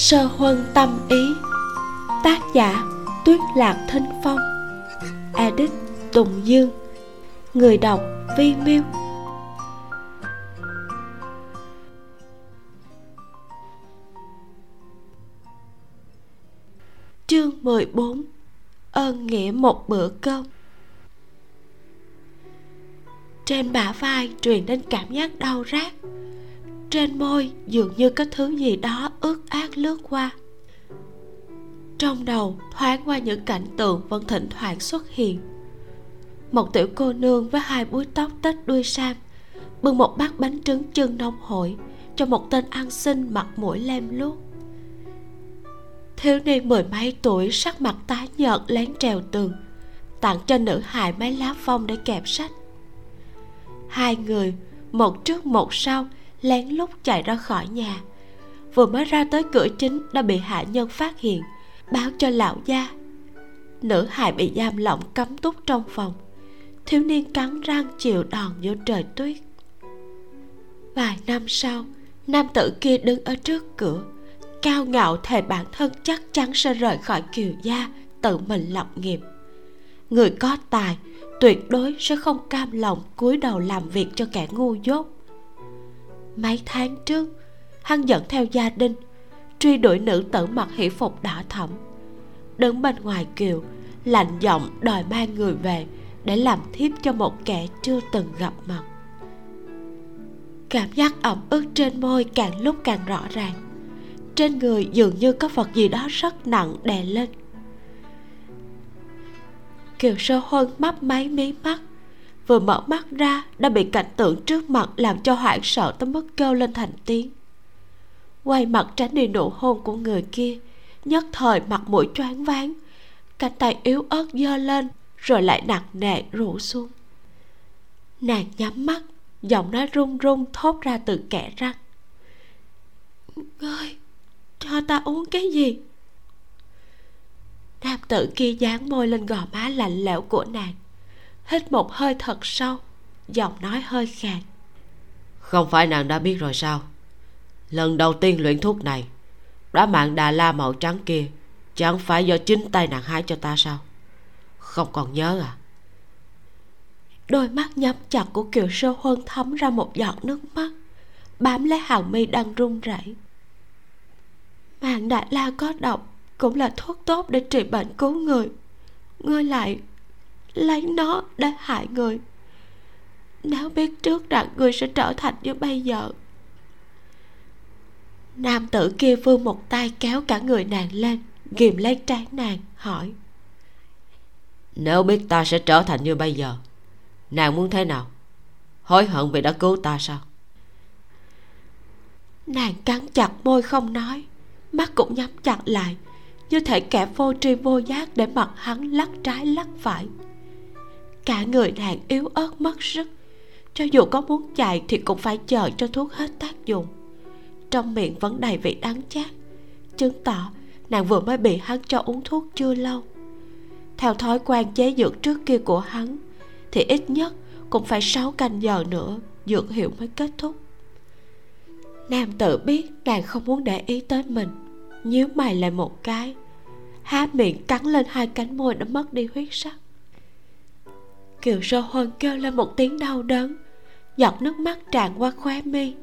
sơ huân tâm ý. Tác giả, tuyết lạc thinh phong. Edit, tùng dương. Người đọc, vi miêu. Chương 14 ơn nghĩa một bữa cơm. Trên bả vai truyền đến cảm giác đau rát trên môi, dường như có thứ gì đó ướt át lướt qua. Trong đầu, thoáng qua những cảnh tượng vẫn thỉnh thoảng xuất hiện. Một tiểu cô nương với hai búi tóc tết đuôi sam bưng một bát bánh trứng chưng nông hội cho một tên ăn xin mặt mũi lem luốc. Thiếu niên mười mấy tuổi sắc mặt tái nhợt lén trèo tường, tặng cho nữ hài mấy lá phong để kẹp sách. Hai người, một trước một sau lén lút chạy ra khỏi nhà. Vừa mới ra tới cửa chính đã bị hạ nhân phát hiện, báo cho lão gia. Nữ hài bị giam lỏng cấm túc trong phòng. Thiếu niên cắn răng chịu đòn giữa trời tuyết. Vài năm sau, nam tử kia đứng ở trước cửa. Cao ngạo thề bản thân chắc chắn sẽ rời khỏi kiều gia, tự mình lập nghiệp. Người có tài, tuyệt đối sẽ không cam lòng cúi đầu làm việc cho kẻ ngu dốt mấy tháng trước, hắn dẫn theo gia đình, truy đuổi nữ tử mặc hỷ phục đỏ thẫm. Đứng bên ngoài kiều, lạnh giọng đòi mang người về để làm thiếp cho một kẻ chưa từng gặp mặt. Cảm giác ẩm ướt trên môi càng lúc càng rõ ràng. Trên người dường như có vật gì đó rất nặng đè lên. Kiều sơ huân mấp máy mí mắt vừa mở mắt ra, đã bị cảnh tượng trước mặt làm cho hoảng sợ tới mức kêu lên thành tiếng. Quay mặt tránh đi nụ hôn của người kia, nhất thời mặt mũi choáng váng, cánh tay yếu ớt giơ lên, rồi lại nặng nề rủ xuống. Nàng nhắm mắt, giọng nói run run thốt ra từ kẽ răng. Ngươi, cho ta uống cái gì? Nam tử kia dán môi lên gò má lạnh lẽo của nàng hít một hơi thật sâu giọng nói hơi khàn. Không phải nàng đã biết rồi sao? Lần đầu tiên luyện thuốc này đá mạng đà la màu trắng kia chẳng phải do chính tay nàng hái cho ta sao? Không còn nhớ à? Đôi mắt nhắm chặt của kiều sơ huân thấm ra một giọt nước mắt bám lấy hàng mi đang run rẩy. Mạng đại la có độc cũng là thuốc tốt để trị bệnh cứu người. Ngươi lại lấy nó để hại người. Nếu biết trước rằng người sẽ trở thành như bây giờ. Nam tử kia vươn một tay kéo cả người nàng lên ghìm lấy trán nàng hỏi. Nếu biết ta sẽ trở thành như bây giờ nàng muốn thế nào? Hối hận vì đã cứu ta sao? Nàng cắn chặt môi không nói mắt cũng nhắm chặt lại như thể kẻ vô tri vô giác để mặc hắn lắc trái lắc phải cả người nàng yếu ớt mất sức. Cho dù có muốn chạy thì cũng phải chờ cho thuốc hết tác dụng. Trong miệng vẫn đầy vị đắng chát. Chứng tỏ nàng vừa mới bị hắn cho uống thuốc chưa lâu. Theo thói quen chế dược trước kia của hắn, thì ít nhất cũng phải 6 canh giờ nữa dược hiệu mới kết thúc. Nam tự biết nàng không muốn để ý tới mình, nhíu mày lại một cái. Há miệng cắn lên hai cánh môi đã mất đi huyết sắc kiều sơ huân kêu lên một tiếng đau đớn. Giọt nước mắt tràn qua khóe mi.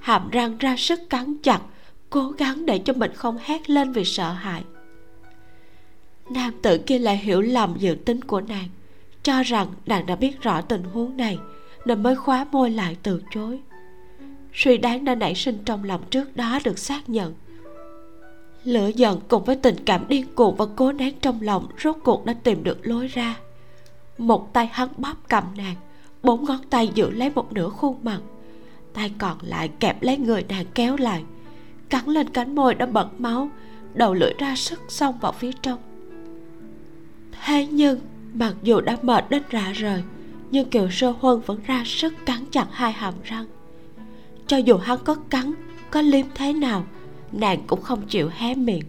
Hàm răng ra sức cắn chặt, cố gắng để cho mình không hét lên vì sợ hãi. Nam tử kia lại hiểu lầm dự tính của nàng, cho rằng nàng đã biết rõ tình huống này, nên mới khóa môi lại từ chối. Suy đoán đã nảy sinh trong lòng trước đó được xác nhận. Lửa giận cùng với tình cảm điên cuồng và cố nén trong lòng rốt cuộc đã tìm được lối ra một tay hắn bóp cầm nàng, bốn ngón tay giữ lấy một nửa khuôn mặt. Tay còn lại kẹp lấy người nàng kéo lại. Cắn lên cánh môi đã bật máu, đầu lưỡi ra sức xông vào phía trong. Thế nhưng, mặc dù đã mệt đến rã rời, nhưng kiều sơ huân vẫn ra sức cắn chặt hai hàm răng. Cho dù hắn có cắn, có liếm thế nào, nàng cũng không chịu hé miệng.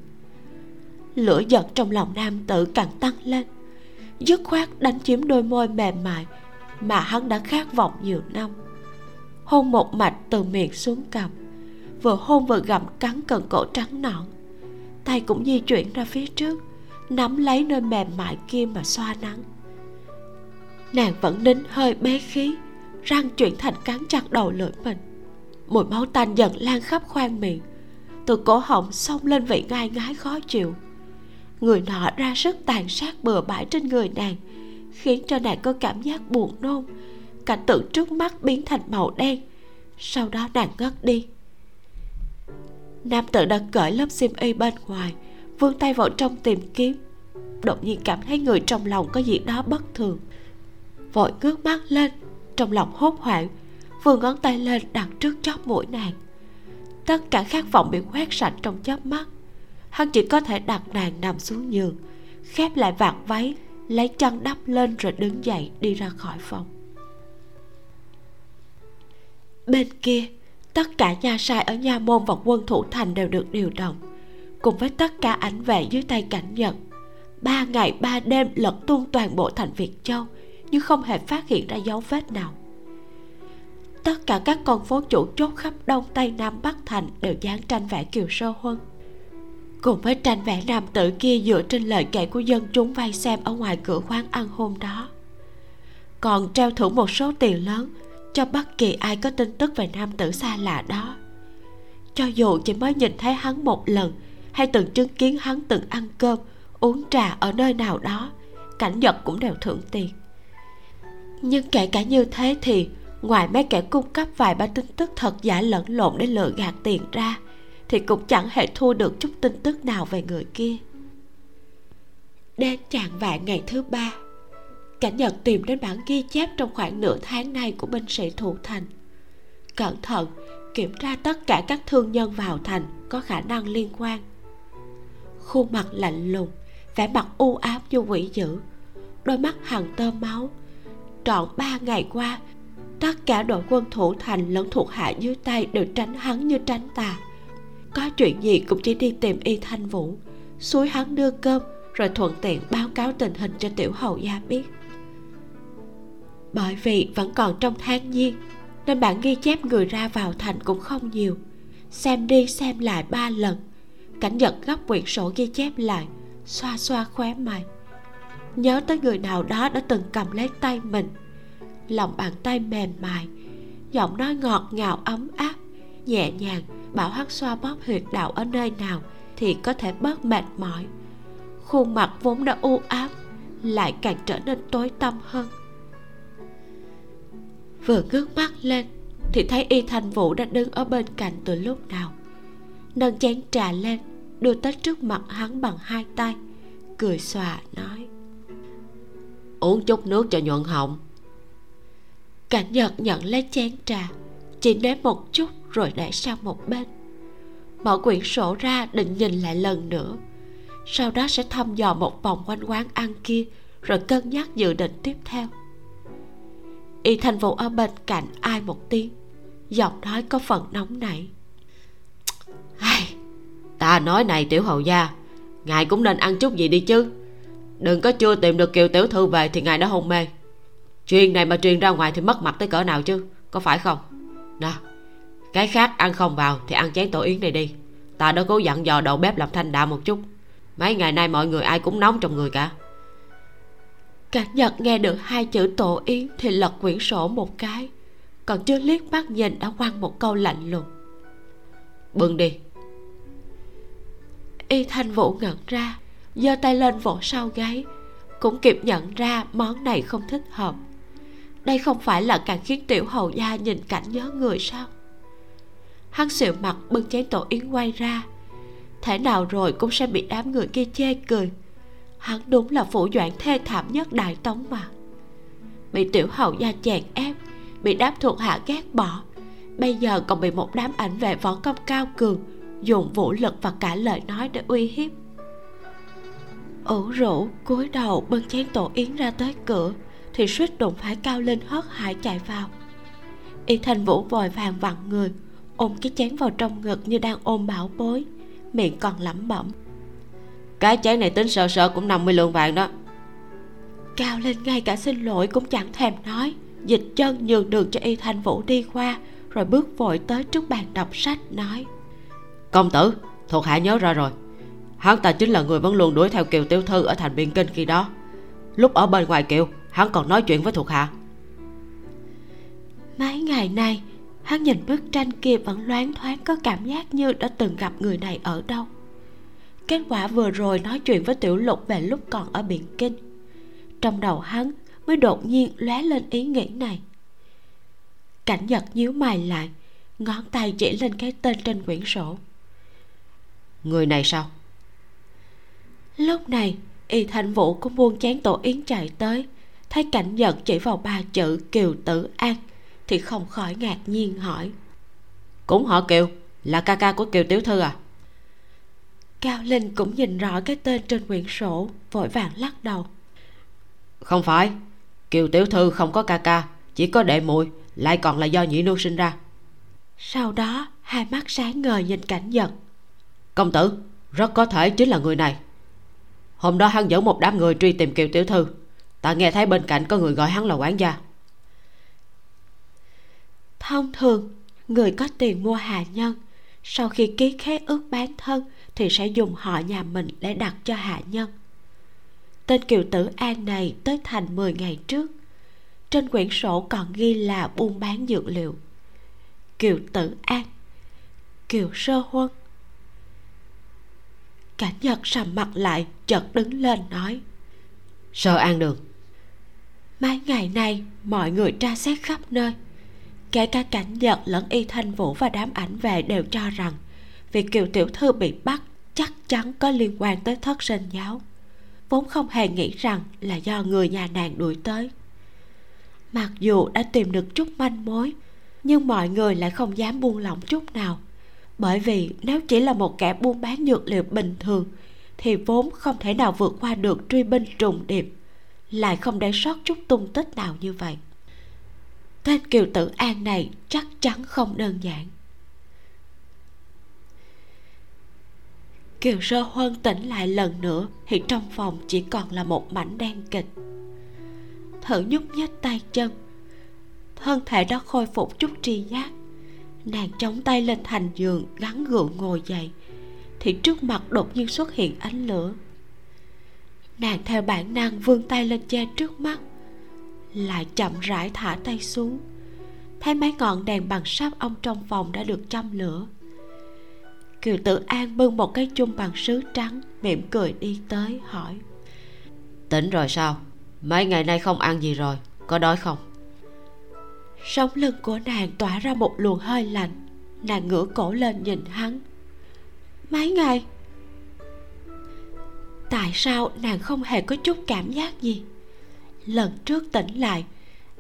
Lửa giận trong lòng nam tử càng tăng lên dứt khoát đánh chiếm đôi môi mềm mại mà hắn đã khát vọng nhiều năm. Hôn một mạch từ miệng xuống cằm vừa hôn vừa gặm cắn cần cổ trắng nõn. Tay cũng di chuyển ra phía trước, nắm lấy nơi mềm mại kia mà xoa nắng. Nàng vẫn nín hơi bế khí, răng chuyển thành cắn chặt đầu lưỡi mình. Mùi máu tanh dần lan khắp khoang miệng, từ cổ họng xông lên vị ngai ngái khó chịu người nọ ra sức tàn sát bừa bãi trên người nàng, khiến cho nàng có cảm giác buồn nôn. Cảnh tượng trước mắt biến thành màu đen, sau đó nàng ngất đi. Nam tử đã cởi lớp xiêm y bên ngoài, vươn tay vào trong tìm kiếm. Đột nhiên cảm thấy người trong lòng có gì đó bất thường. Vội ngước mắt lên, trong lòng hốt hoảng vừa ngón tay lên đặt trước chóp mũi nàng. Tất cả khát vọng bị quét sạch trong chớp mắt hắn chỉ có thể đặt nàng nằm xuống giường, khép lại vạt váy, lấy chăn đắp lên rồi đứng dậy đi ra khỏi phòng. Bên kia, tất cả nha sai ở nha môn và quân thủ thành đều được điều động, cùng với tất cả ảnh vệ dưới tay cảnh nhật ba ngày, ba đêm, lật tung toàn bộ thành việt châu, nhưng không hề phát hiện ra dấu vết nào. Tất cả các con phố chủ chốt khắp đông tây nam bắc thành đều dán tranh vẽ kiều sơ huân cùng với tranh vẽ nam tử kia dựa trên lời kể của dân chúng vay xem ở ngoài cửa quán ăn hôm đó. Còn treo thưởng một số tiền lớn cho bất kỳ ai có tin tức về nam tử xa lạ đó. Cho dù chỉ mới nhìn thấy hắn một lần, hay từng chứng kiến hắn từng ăn cơm, uống trà ở nơi nào đó, cảnh vật cũng đều thưởng tiền. Nhưng kể cả như thế thì, ngoài mấy kẻ cung cấp vài ba tin tức thật giả lẫn lộn để lừa gạt tiền ra thì cũng chẳng hề thu được chút tin tức nào về người kia. Đến trạng vạn ngày thứ ba, cảnh nhật tìm đến bản ghi chép trong khoảng nửa tháng nay của binh sĩ thủ thành. Cẩn thận kiểm tra tất cả các thương nhân vào thành có khả năng liên quan. Khuôn mặt lạnh lùng, vẻ mặt u ám như quỷ dữ, đôi mắt hằn tơ máu. Trọn ba ngày qua, tất cả đội quân thủ thành lẫn thuộc hạ dưới tay đều tránh hắn như tránh tà có chuyện gì cũng chỉ đi tìm y thanh vũ. Suối hắn đưa cơm, rồi thuận tiện báo cáo tình hình cho tiểu hầu gia biết. Bởi vì vẫn còn trong tháng nhiên nên bản ghi chép người ra vào thành cũng không nhiều. Xem đi xem lại ba lần. Cảnh giật gấp quyển sổ ghi chép lại, xoa xoa khóe mày. Nhớ tới người nào đó đã từng cầm lấy tay mình. Lòng bàn tay mềm mại, giọng nói ngọt ngào ấm áp, nhẹ nhàng bảo hắn xoa bóp huyệt đạo ở nơi nào thì có thể bớt mệt mỏi. Khuôn mặt vốn đã u ám lại càng trở nên tối tăm hơn. Vừa ngước mắt lên thì thấy y thanh vũ đã đứng ở bên cạnh từ lúc nào. Nâng chén trà lên đưa tới trước mặt hắn bằng hai tay cười xòa nói uống chút nước cho nhuận họng. Cảnh nhật nhận lấy chén trà chỉ nếm một chút rồi để sang một bên. Mở quyển sổ ra định nhìn lại lần nữa. Sau đó sẽ thăm dò một vòng quanh quán ăn kia, rồi cân nhắc dự định tiếp theo. Y thành vũ ở bên cạnh ai một tiếng, giọng nói có phần nóng nảy. Ai, ta nói này tiểu hầu gia, ngài cũng nên ăn chút gì đi chứ. Đừng có chưa tìm được kiều tiểu thư về thì ngài đã hôn mê. Chuyện này mà truyền ra ngoài thì mất mặt tới cỡ nào chứ, có phải không? Nè cái khác ăn không vào thì ăn chén tổ yến này đi. Ta đã cố dặn dò đầu bếp làm thanh đạm một chút. Mấy ngày nay mọi người ai cũng nóng trong người cả. Cả nhật nghe được hai chữ tổ yến thì lật quyển sổ một cái còn chưa liếc mắt nhìn đã quăng một câu lạnh lùng. Bưng đi. Y thanh vũ ngẩn ra giơ tay lên vỗ sau gáy cũng kịp nhận ra món này không thích hợp đây không phải là càng khiến tiểu hầu gia nhìn cảnh nhớ người sao? Hắn xịu mặt bưng chén tổ yến quay ra. Thể nào rồi cũng sẽ bị đám người kia chê cười. Hắn đúng là phủ doãn thê thảm nhất đại tống mà. Bị tiểu hầu gia chèn ép, bị đám thuộc hạ ghét bỏ. Bây giờ còn bị một đám ảnh vệ võ công cao cường, dùng vũ lực và cả lời nói để uy hiếp. Ủ rũ cúi đầu bưng chén tổ yến ra tới cửa thì suýt đụng phải cao linh hớt hải chạy vào. Y thanh vũ vội vàng vặn người ôm cái chén vào trong ngực như đang ôm bảo bối miệng còn lẩm bẩm. Cái chén này tính sơ sơ cũng 50 lượng vàng đó. Cao linh ngay cả xin lỗi cũng chẳng thèm nói dịch chân nhường đường cho y thanh vũ đi qua rồi bước vội tới trước bàn đọc sách nói. Công tử thuộc hạ nhớ ra rồi. Hắn ta chính là người vẫn luôn đuổi theo kiều tiểu thư ở thành biên kinh khi đó. Lúc ở bên ngoài kiều hắn còn nói chuyện với thuộc hạ. Mấy ngày nay hắn nhìn bức tranh kia vẫn loáng thoáng có cảm giác như đã từng gặp người này ở đâu. Kết quả vừa rồi nói chuyện với tiểu lục về lúc còn ở biển kinh. Trong đầu hắn mới đột nhiên lóe lên ý nghĩ này. Cảnh giật nhíu mày lại ngón tay chỉ lên cái tên trên quyển sổ. Người này sao? Lúc này y thành vũ cũng buông chén tổ yến chạy tới thấy cảnh giật chỉ vào ba chữ kiều tử an thì không khỏi ngạc nhiên hỏi. Cũng họ kiều là ca ca của kiều tiểu thư à? Cao linh cũng nhìn rõ cái tên trên quyển sổ vội vàng lắc đầu. Không phải kiều tiểu thư không có ca ca chỉ có đệ muội lại còn là do nhị nương sinh ra. Sau đó hai mắt sáng ngời nhìn cảnh giật công tử rất có thể chính là người này. Hôm đó hắn dẫn một đám người truy tìm kiều tiểu thư ta nghe thấy bên cạnh có người gọi hắn là quản gia. Thông thường, người có tiền mua hạ nhân, sau khi ký khế ước bán thân thì sẽ dùng họ nhà mình để đặt cho hạ nhân. Tên kiều tử an này tới thành 10 ngày trước. Trên quyển sổ còn ghi là buôn bán dược liệu. Kiều tử an kiều sơ huân. Cảnh nhật sầm mặt lại, chợt đứng lên nói, sơ an đường mấy ngày nay, mọi người tra xét khắp nơi. Kể cả cảnh giật lẫn y thanh vũ và đám ảnh về đều cho rằng việc kiều tiểu thư bị bắt chắc chắn có liên quan tới thất sinh giáo, vốn không hề nghĩ rằng là do người nhà nàng đuổi tới. Mặc dù đã tìm được chút manh mối, nhưng mọi người lại không dám buông lỏng chút nào, bởi vì nếu chỉ là một kẻ buôn bán dược liệu bình thường, thì vốn không thể nào vượt qua được truy binh trùng điệp lại không để sót chút tung tích nào như vậy. Tên kiều tử an này chắc chắn không đơn giản. Kiều sơ huân tỉnh lại lần nữa thì trong phòng chỉ còn là một mảnh đen kịch. Thử nhúc nhích tay chân. Thân thể đã khôi phục chút tri giác. Nàng chống tay lên thành giường, gắn gượng ngồi dậy. Thì trước mặt đột nhiên xuất hiện ánh lửa nàng theo bản năng vươn tay lên che trước mắt lại chậm rãi thả tay xuống. Thấy mấy ngọn đèn bằng sáp ong trong phòng đã được châm lửa. Kiều tự an bưng một cái chung bằng sứ trắng mỉm cười đi tới hỏi. Tỉnh rồi sao? Mấy ngày nay không ăn gì rồi có đói không? Sống lưng của nàng tỏa ra một luồng hơi lạnh. Nàng ngửa cổ lên nhìn hắn. Mấy ngày tại sao nàng không hề có chút cảm giác gì? Lần trước tỉnh lại,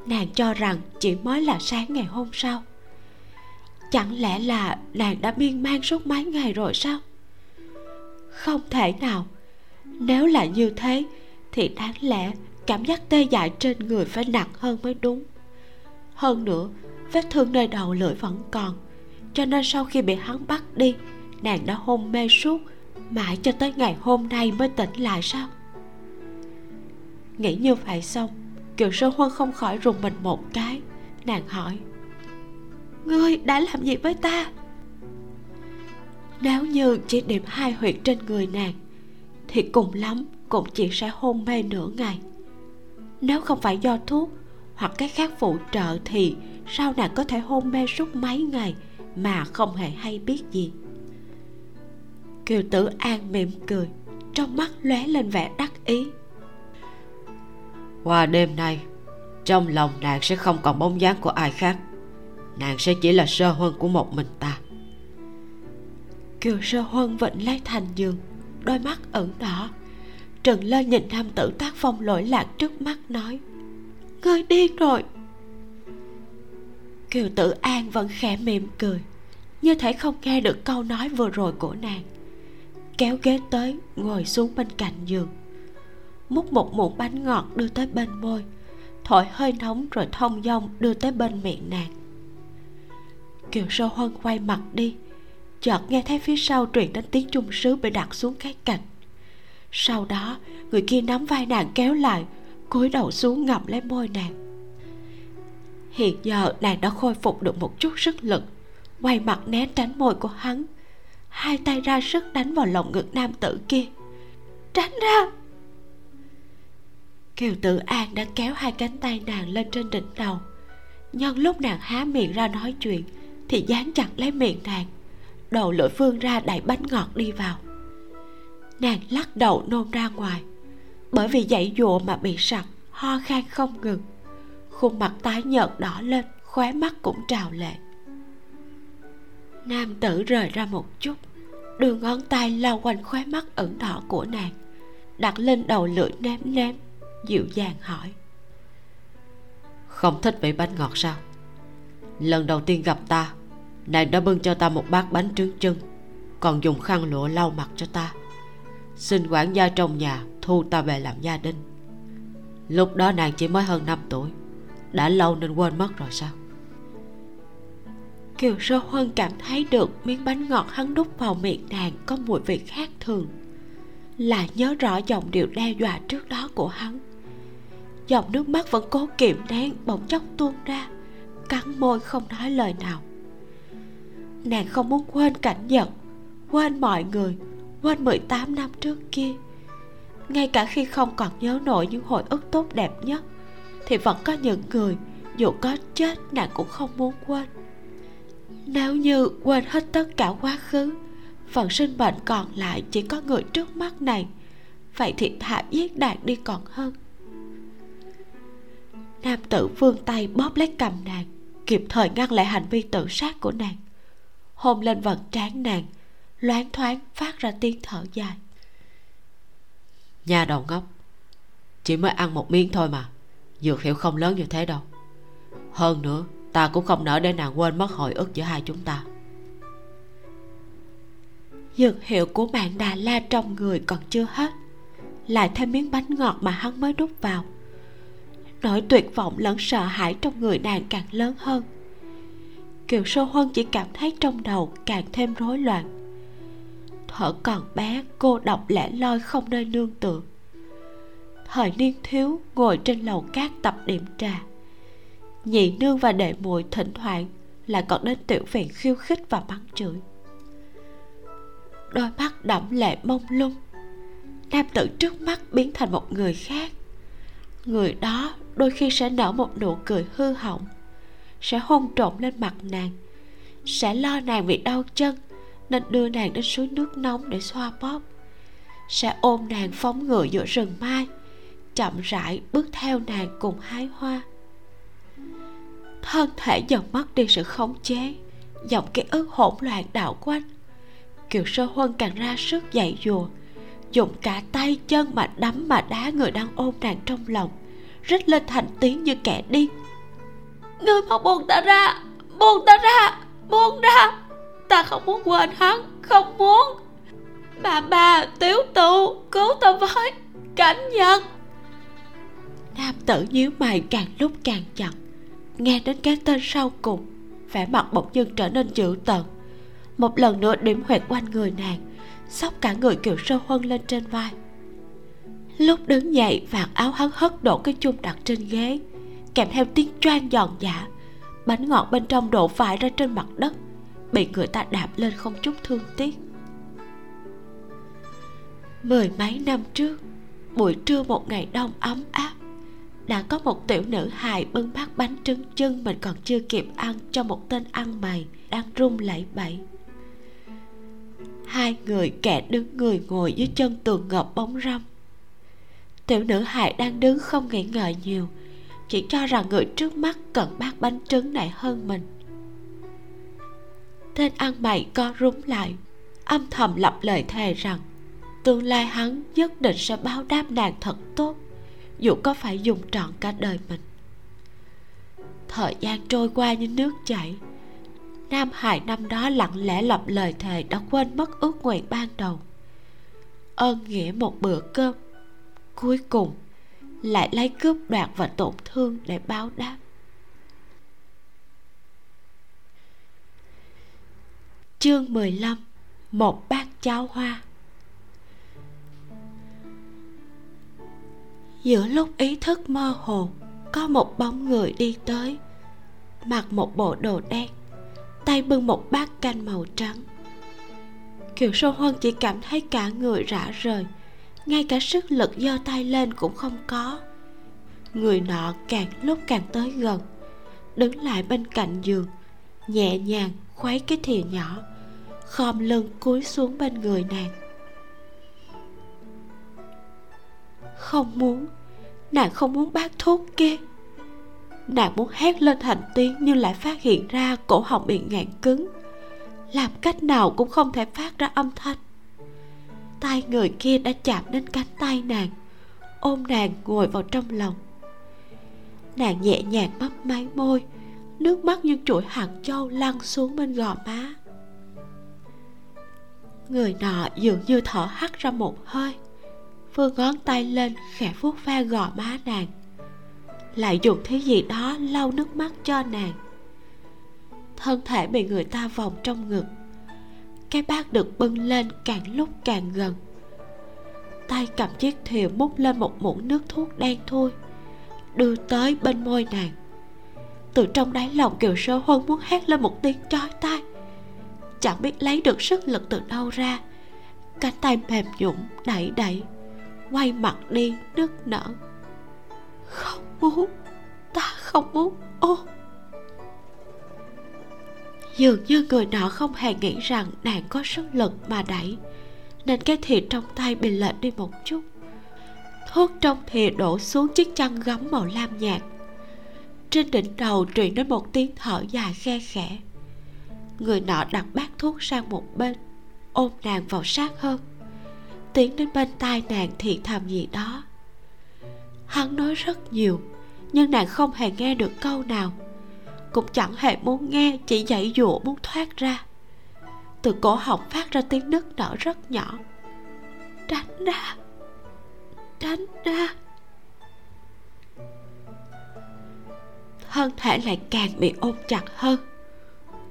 nàng cho rằng chỉ mới là sáng ngày hôm sau. Chẳng lẽ là nàng đã miên man suốt mấy ngày rồi sao? Không thể nào. Nếu là như thế, thì đáng lẽ cảm giác tê dại trên người phải nặng hơn mới đúng. Hơn nữa, vết thương nơi đầu lưỡi vẫn còn, cho nên sau khi bị hắn bắt đi, nàng đã hôn mê suốt mãi cho tới ngày hôm nay mới tỉnh lại sao? Nghĩ như vậy xong, kiều sơ huân không khỏi rùng mình một cái. Nàng hỏi, ngươi đã làm gì với ta? Nếu như chỉ điểm hai huyệt trên người nàng, thì cùng lắm cũng chỉ sẽ hôn mê nửa ngày. Nếu không phải do thuốc hoặc cái khác phụ trợ thì sao nàng có thể hôn mê suốt mấy ngày mà không hề hay biết gì? Kiều tử an mỉm cười trong mắt lóe lên vẻ đắc ý. Qua đêm nay trong lòng nàng sẽ không còn bóng dáng của ai khác. Nàng sẽ chỉ là sơ huân của một mình ta. Kiều sơ huân vịnh lấy thành giường đôi mắt ửng đỏ. Trừng lên nhìn nam tử tác phong lỗi lạc trước mắt nói ngươi điên rồi. Kiều tử an vẫn khẽ mỉm cười như thể không nghe được câu nói vừa rồi của nàng kéo ghế tới, ngồi xuống bên cạnh giường. Múc một muỗng bánh ngọt đưa tới bên môi, thổi hơi nóng rồi thông dong đưa tới bên miệng nàng. Kiều sơ huân quay mặt đi, chợt nghe thấy phía sau truyền đến tiếng trung sứ bị đặt xuống cái cạnh. Sau đó, người kia nắm vai nàng kéo lại, cúi đầu xuống ngậm lấy môi nàng. Hiện giờ nàng đã khôi phục được một chút sức lực, quay mặt né tránh môi của hắn hai tay ra sức đánh vào lồng ngực nam tử kia. Tránh ra! Kiều tự an đã kéo hai cánh tay nàng lên trên đỉnh đầu. Nhân lúc nàng há miệng ra nói chuyện, thì dán chặt lấy miệng nàng. Đầu lưỡi phương ra đẩy bánh ngọt đi vào. Nàng lắc đầu nôn ra ngoài. Bởi vì dãy dụa mà bị sặc, ho khan không ngừng. Khuôn mặt tái nhợt đỏ lên, khóe mắt cũng trào lệ. Nam tử rời ra một chút đưa ngón tay lau quanh khóe mắt ẩn đỏ của nàng, đặt lên đầu lưỡi ném ném, dịu dàng hỏi. Không thích vị bánh ngọt sao? Lần đầu tiên gặp ta, nàng đã bưng cho ta một bát bánh trứng chân, còn dùng khăn lụa lau mặt cho ta. Xin quản gia trong nhà thu ta về làm gia đình. Lúc đó nàng chỉ mới hơn 5 tuổi, đã lâu nên quên mất rồi sao? Kiều sơ huân cảm thấy được miếng bánh ngọt hắn đút vào miệng nàng có mùi vị khác thường. Lại nhớ rõ giọng điệu đe dọa trước đó của hắn. Dòng nước mắt vẫn cố kiềm nén, bỗng chốc tuôn ra, cắn môi không nói lời nào. Nàng không muốn quên cảnh giận quên mọi người, quên 18 năm trước kia. Ngay cả khi không còn nhớ nổi những hồi ức tốt đẹp nhất, thì vẫn có những người dù có chết nàng cũng không muốn quên nếu như quên hết tất cả quá khứ phần sinh mệnh còn lại chỉ có người trước mắt này, vậy thì thả giết đạt đi còn hơn. Nam tử vươn tay bóp lấy cầm nàng, kịp thời ngăn lại hành vi tự sát của nàng. Hôn lên vật trán nàng, loáng thoáng phát ra tiếng thở dài. Nhà đầu ngốc, chỉ mới ăn một miếng thôi mà, dược hiệu không lớn như thế đâu. Hơn nữa ta cũng không nỡ để nàng quên mất hồi ức giữa hai chúng ta. Dược hiệu của mạng đà la trong người còn chưa hết. Lại thêm miếng bánh ngọt mà hắn mới đút vào. Nỗi tuyệt vọng lẫn sợ hãi trong người nàng càng lớn hơn. Kiều sô huân chỉ cảm thấy trong đầu càng thêm rối loạn. Thở còn bé, cô độc lẻ loi không nơi nương tựa. Thời niên thiếu ngồi trên lầu cát tập điểm trà nhị nương và đệ muội thỉnh thoảng lại còn đến tiểu viện khiêu khích và mắng chửi. Đôi mắt đẫm lệ mông lung, nam tử trước mắt biến thành một người khác. Người đó đôi khi sẽ nở một nụ cười hư hỏng, sẽ hôn trộn lên mặt nàng, sẽ lo nàng bị đau chân nên đưa nàng đến suối nước nóng để xoa bóp, sẽ ôm nàng phóng ngựa giữa rừng mai, chậm rãi bước theo nàng cùng hái hoa thân thể dần mất đi sự khống chế dòng ký ức hỗn loạn đảo quanh. Kiều sơ huân càng ra sức dạy dùa dùng cả tay chân mà đấm mà đá người đang ôm nàng trong lòng rít lên thành tiếng như kẻ điên. Ngươi mau buông ta ra buông ta ra buông ra. Ta không muốn quên hắn không muốn. Bà bà tiểu tụ cứu ta với cảnh nhật nam tử nhíu mày càng lúc càng chặt nghe đến cái tên sau cùng, vẻ mặt bỗng dưng trở nên dữ tợn. Một lần nữa điểm huyệt quanh người nàng xốc cả người kiều sơ huân lên trên vai. Lúc đứng dậy, vạt áo hắn hất đổ cái chung đặt trên ghế, kèm theo tiếng choang giòn giả bánh ngọt bên trong đổ vãi ra trên mặt đất, bị người ta đạp lên không chút thương tiếc. Mười mấy năm trước, buổi trưa một ngày đông ấm áp đã có một tiểu nữ hài bưng bát bánh trứng chân mình còn chưa kịp ăn cho một tên ăn mày đang run lẩy bẩy. Hai người kẻ đứng người ngồi dưới chân tường ngập bóng râm. Tiểu nữ hài đang đứng không nghĩ ngợi nhiều, chỉ cho rằng người trước mắt cần bát bánh trứng này hơn mình. Tên ăn mày co rúm lại, âm thầm lập lời thề rằng tương lai hắn nhất định sẽ báo đáp nàng thật tốt dù có phải dùng trọn cả đời mình. Thời gian trôi qua như nước chảy. Nam hải năm đó lặng lẽ lập lời thề đã quên mất ước nguyện ban đầu. Ơn nghĩa một bữa cơm, cuối cùng lại lấy cướp đoạt và tổn thương để báo đáp. Chương 15 Một bát cháo hoa. Giữa lúc ý thức mơ hồ, Có một bóng người đi tới, Mặc một bộ đồ đen, Tay bưng một bát canh màu trắng. Kiều sô huân chỉ cảm thấy cả người rã rời, ngay cả sức lực giơ tay lên cũng không có. Người nọ càng lúc càng tới gần, đứng lại bên cạnh giường, nhẹ nhàng khuấy cái thìa nhỏ, khom lưng cúi xuống bên người nàng. Không muốn. Nàng không muốn bác thuốc kia. Nàng muốn hét lên thành tiếng nhưng lại phát hiện ra cổ họng bị ngạn cứng. Làm cách nào cũng không thể phát ra âm thanh. Tay người kia đã chạm đến cánh tay nàng, ôm nàng ngồi vào trong lòng. Nàng nhẹ nhàng mấp máy môi, nước mắt như chuỗi hạt châu lăn xuống bên gò má. Người nọ dường như thở hắt ra một hơi phương ngón tay lên, khẽ vuốt ve gò má nàng. Lại dùng thứ gì đó lau nước mắt cho nàng. Thân thể bị người ta vòng trong ngực. Cái bát được bưng lên càng lúc càng gần. Tay cầm chiếc thìa múc lên một muỗng nước thuốc đen thui, đưa tới bên môi nàng. Từ trong đáy lòng kiều sơ huân muốn hét lên một tiếng chói tai. Chẳng biết lấy được sức lực từ đâu ra. Cánh tay mềm nhũn, đẩy đẩy quay mặt đi, nức nở. Không muốn, ta không muốn. Ô. Dường như người nọ không hề nghĩ rằng nàng có sức lực mà đẩy, nên cái thìa trong tay bị lệch đi một chút. Thuốc trong thìa đổ xuống chiếc chăn gấm màu lam nhạt. Trên đỉnh đầu truyền đến một tiếng thở dài khe khẽ. Người nọ đặt bát thuốc sang một bên, ôm nàng vào sát hơn tiến đến bên tai nàng thì thầm gì đó. Hắn nói rất nhiều, nhưng nàng không hề nghe được câu nào. Cũng chẳng hề muốn nghe, chỉ dãy dụa muốn thoát ra. Từ cổ họng phát ra tiếng nức nở rất nhỏ. Tránh ra! Tránh ra! Thân thể lại càng bị ôm chặt hơn.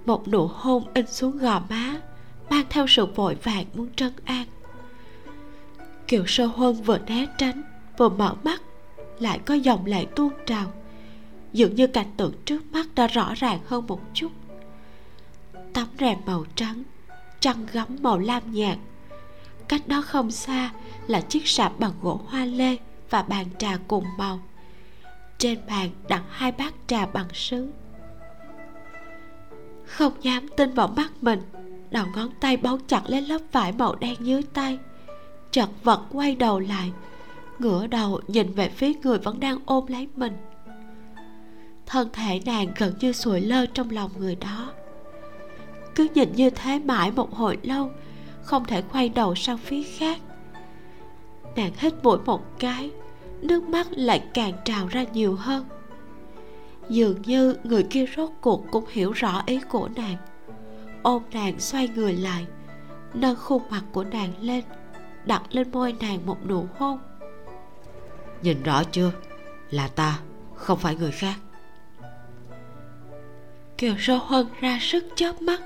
Một nụ hôn in xuống gò má, mang theo sự vội vàng muốn trấn an kiều sơ huân vừa né tránh, vừa mở mắt, lại có dòng lệ tuôn trào. Dường như cảnh tượng trước mắt đã rõ ràng hơn một chút. Tấm rèm màu trắng, trăng gấm màu lam nhạt. Cách đó không xa là chiếc sạp bằng gỗ hoa lê và bàn trà cùng màu. Trên bàn đặt hai bát trà bằng sứ. Không dám tin vào mắt mình, đầu ngón tay bấu chặt lấy lớp vải màu đen dưới tay chật vật quay đầu lại. Ngửa đầu nhìn về phía người vẫn đang ôm lấy mình. Thân thể nàng gần như sụi lơ trong lòng người đó. Cứ nhìn như thế mãi một hồi lâu, không thể quay đầu sang phía khác. Nàng hít mũi một cái, nước mắt lại càng trào ra nhiều hơn. Dường như người kia rốt cuộc cũng hiểu rõ ý của nàng. Ôm nàng xoay người lại, nâng khuôn mặt của nàng lên đặt lên môi nàng một nụ hôn. Nhìn rõ chưa? Là ta, không phải người khác. Kiều sơ huân ra sức chớp mắt,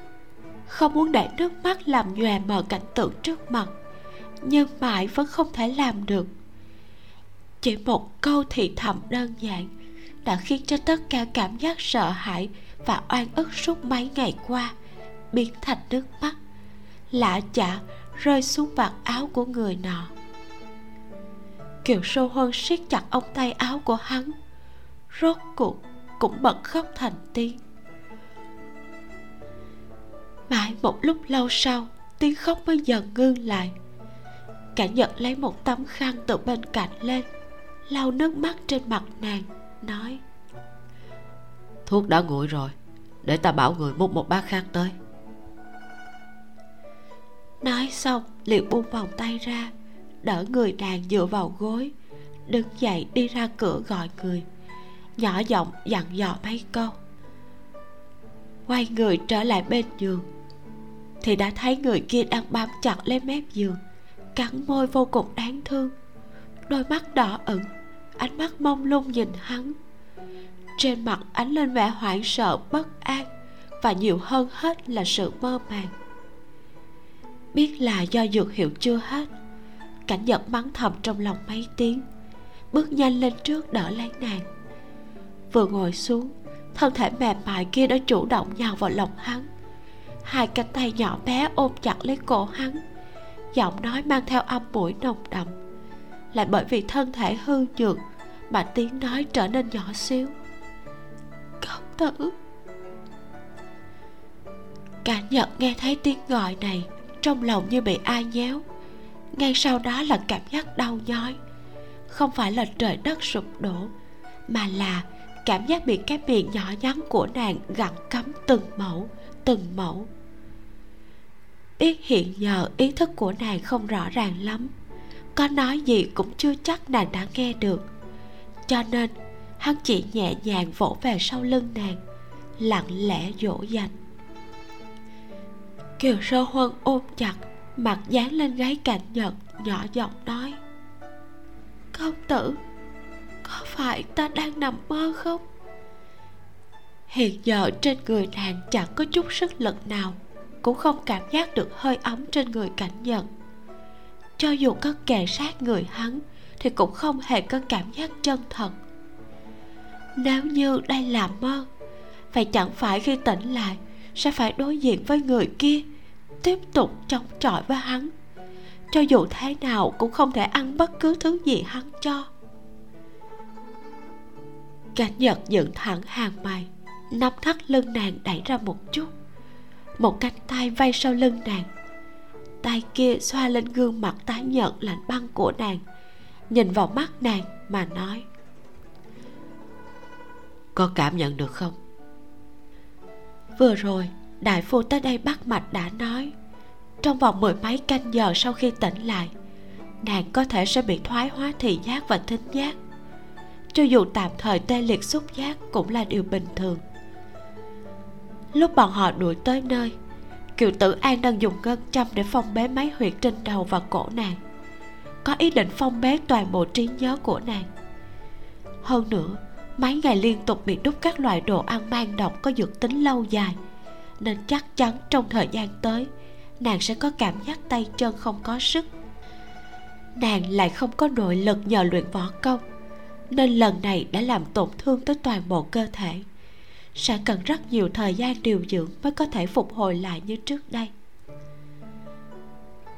không muốn để nước mắt làm nhòe mờ cảnh tượng trước mặt, nhưng mãi vẫn không thể làm được. Chỉ một câu thì thầm đơn giản, đã khiến cho tất cả cảm giác sợ hãi và oan ức suốt mấy ngày qua biến thành nước mắt. Lạ chả rơi xuống vạt áo của người nọ. Kiều sô huân siết chặt ống tay áo của hắn, rốt cuộc cũng bật khóc thành tiếng. Mãi một lúc lâu sau, tiếng khóc mới dần ngưng lại. Cả nhật lấy một tấm khăn từ bên cạnh lên, lau nước mắt trên mặt nàng, nói, thuốc đã nguội rồi, để ta bảo người múc một bát khác tới nói xong, liền buông vòng tay ra, đỡ người nàng dựa vào gối, đứng dậy đi ra cửa gọi người. Nhỏ giọng dặn dò mấy câu. Quay người trở lại bên giường, thì đã thấy người kia đang bám chặt lấy mép giường, cắn môi vô cùng đáng thương. Đôi mắt đỏ ửng, ánh mắt mông lung nhìn hắn. Trên mặt ánh lên vẻ hoảng sợ, bất an, và nhiều hơn hết là sự mơ màng biết là do dược hiệu chưa hết. Cảnh giật mắng thầm trong lòng mấy tiếng, bước nhanh lên trước đỡ lấy nàng. Vừa ngồi xuống, thân thể mềm mại kia đã chủ động nhào vào lòng hắn. Hai cánh tay nhỏ bé ôm chặt lấy cổ hắn, giọng nói mang theo âm mũi nồng đậm. Lại bởi vì thân thể hư nhược mà tiếng nói trở nên nhỏ xíu. Công tử. Cả nhật nghe thấy tiếng gọi này trong lòng như bị ai nhéo. Ngay sau đó là cảm giác đau nhói. Không phải là trời đất sụp đổ, mà là cảm giác bị cái miệng nhỏ nhắn của nàng gặm cắm từng mẫu từng mẫu. Biết hiện giờ ý thức của nàng không rõ ràng lắm, có nói gì cũng chưa chắc nàng đã nghe được. Cho nên, hắn chỉ nhẹ nhàng vỗ về sau lưng nàng, lặng lẽ dỗ dành kiều sơ huân ôm chặt, mặt dán lên gáy cạnh nhật, nhỏ giọng nói. Công tử, có phải ta đang nằm mơ không? Hiện giờ trên người nàng chẳng có chút sức lực nào, cũng không cảm giác được hơi ấm trên người cảnh nhận cho dù có kề sát người hắn, thì cũng không hề có cảm giác chân thật. Nếu như đây là mơ, vậy chẳng phải khi tỉnh lại sẽ phải đối diện với người kia, tiếp tục chống chọi với hắn. Cho dù thế nào cũng không thể ăn bất cứ thứ gì hắn cho. Cảnh nhật dựng thẳng hàng mày, nắm thắt lưng nàng đẩy ra một chút. Một cánh tay vây sau lưng nàng. Tay kia xoa lên gương mặt tái nhợt lạnh băng của nàng. Nhìn vào mắt nàng mà nói, có cảm nhận được không? Vừa rồi, đại phu tới đây bắt mạch đã nói. Trong vòng mười mấy canh giờ sau khi tỉnh lại, nàng có thể sẽ bị thoái hóa thị giác và thính giác. Cho dù tạm thời tê liệt xúc giác cũng là điều bình thường. Lúc bọn họ đuổi tới nơi kiều tử an đang dùng ngân châm để phong bế máy huyệt trên đầu và cổ nàng. Có ý định phong bế toàn bộ trí nhớ của nàng. Hơn nữa mấy ngày liên tục bị đút các loại đồ ăn mang độc có dược tính lâu dài. Nên chắc chắn trong thời gian tới, nàng sẽ có cảm giác tay chân không có sức. Nàng lại không có nội lực nhờ luyện võ công, nên lần này đã làm tổn thương tới toàn bộ cơ thể. Sẽ cần rất nhiều thời gian điều dưỡng mới có thể phục hồi lại như trước đây.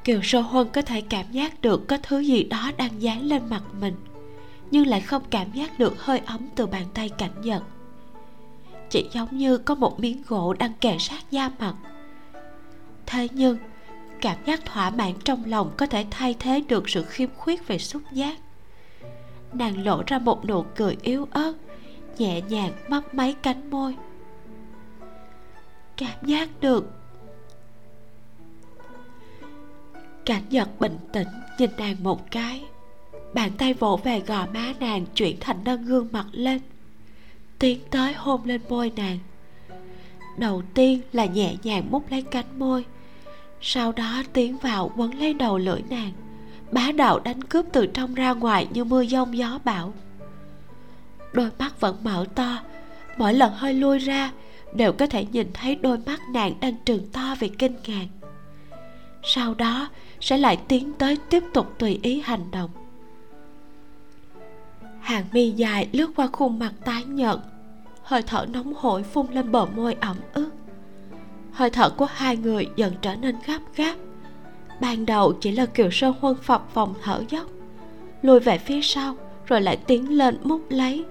Kiều sô huân có thể cảm giác được có thứ gì đó đang dán lên mặt mình nhưng lại không cảm giác được hơi ấm từ bàn tay cảnh giật chỉ giống như có một miếng gỗ đang kề sát da mặt. Thế nhưng, cảm giác thỏa mãn trong lòng có thể thay thế được sự khiếm khuyết về xúc giác. Nàng lộ ra một nụ cười yếu ớt, nhẹ nhàng mấp máy cánh môi. Cảm giác được. Cảnh giật bình tĩnh, nhìn nàng một cái bàn tay vỗ về gò má nàng chuyển thành nâng gương mặt lên. Tiến tới hôn lên môi nàng. Đầu tiên là nhẹ nhàng mút lấy cánh môi. Sau đó tiến vào quấn lấy đầu lưỡi nàng. Bá đạo đánh cướp từ trong ra ngoài như mưa giông gió bão. Đôi mắt vẫn mở to. Mỗi lần hơi lui ra, đều có thể nhìn thấy đôi mắt nàng đang trừng to vì kinh ngạc. Sau đó, sẽ lại tiến tới tiếp tục tùy ý hành động hàng mi dài lướt qua khuôn mặt tái nhợt. Hơi thở nóng hổi phun lên bờ môi ẩm ướt. Hơi thở của hai người dần trở nên gấp gáp. Ban đầu chỉ là kiều sơn huân phập vòng thở dốc. Lùi về phía sau, rồi lại tiến lên mút lấy.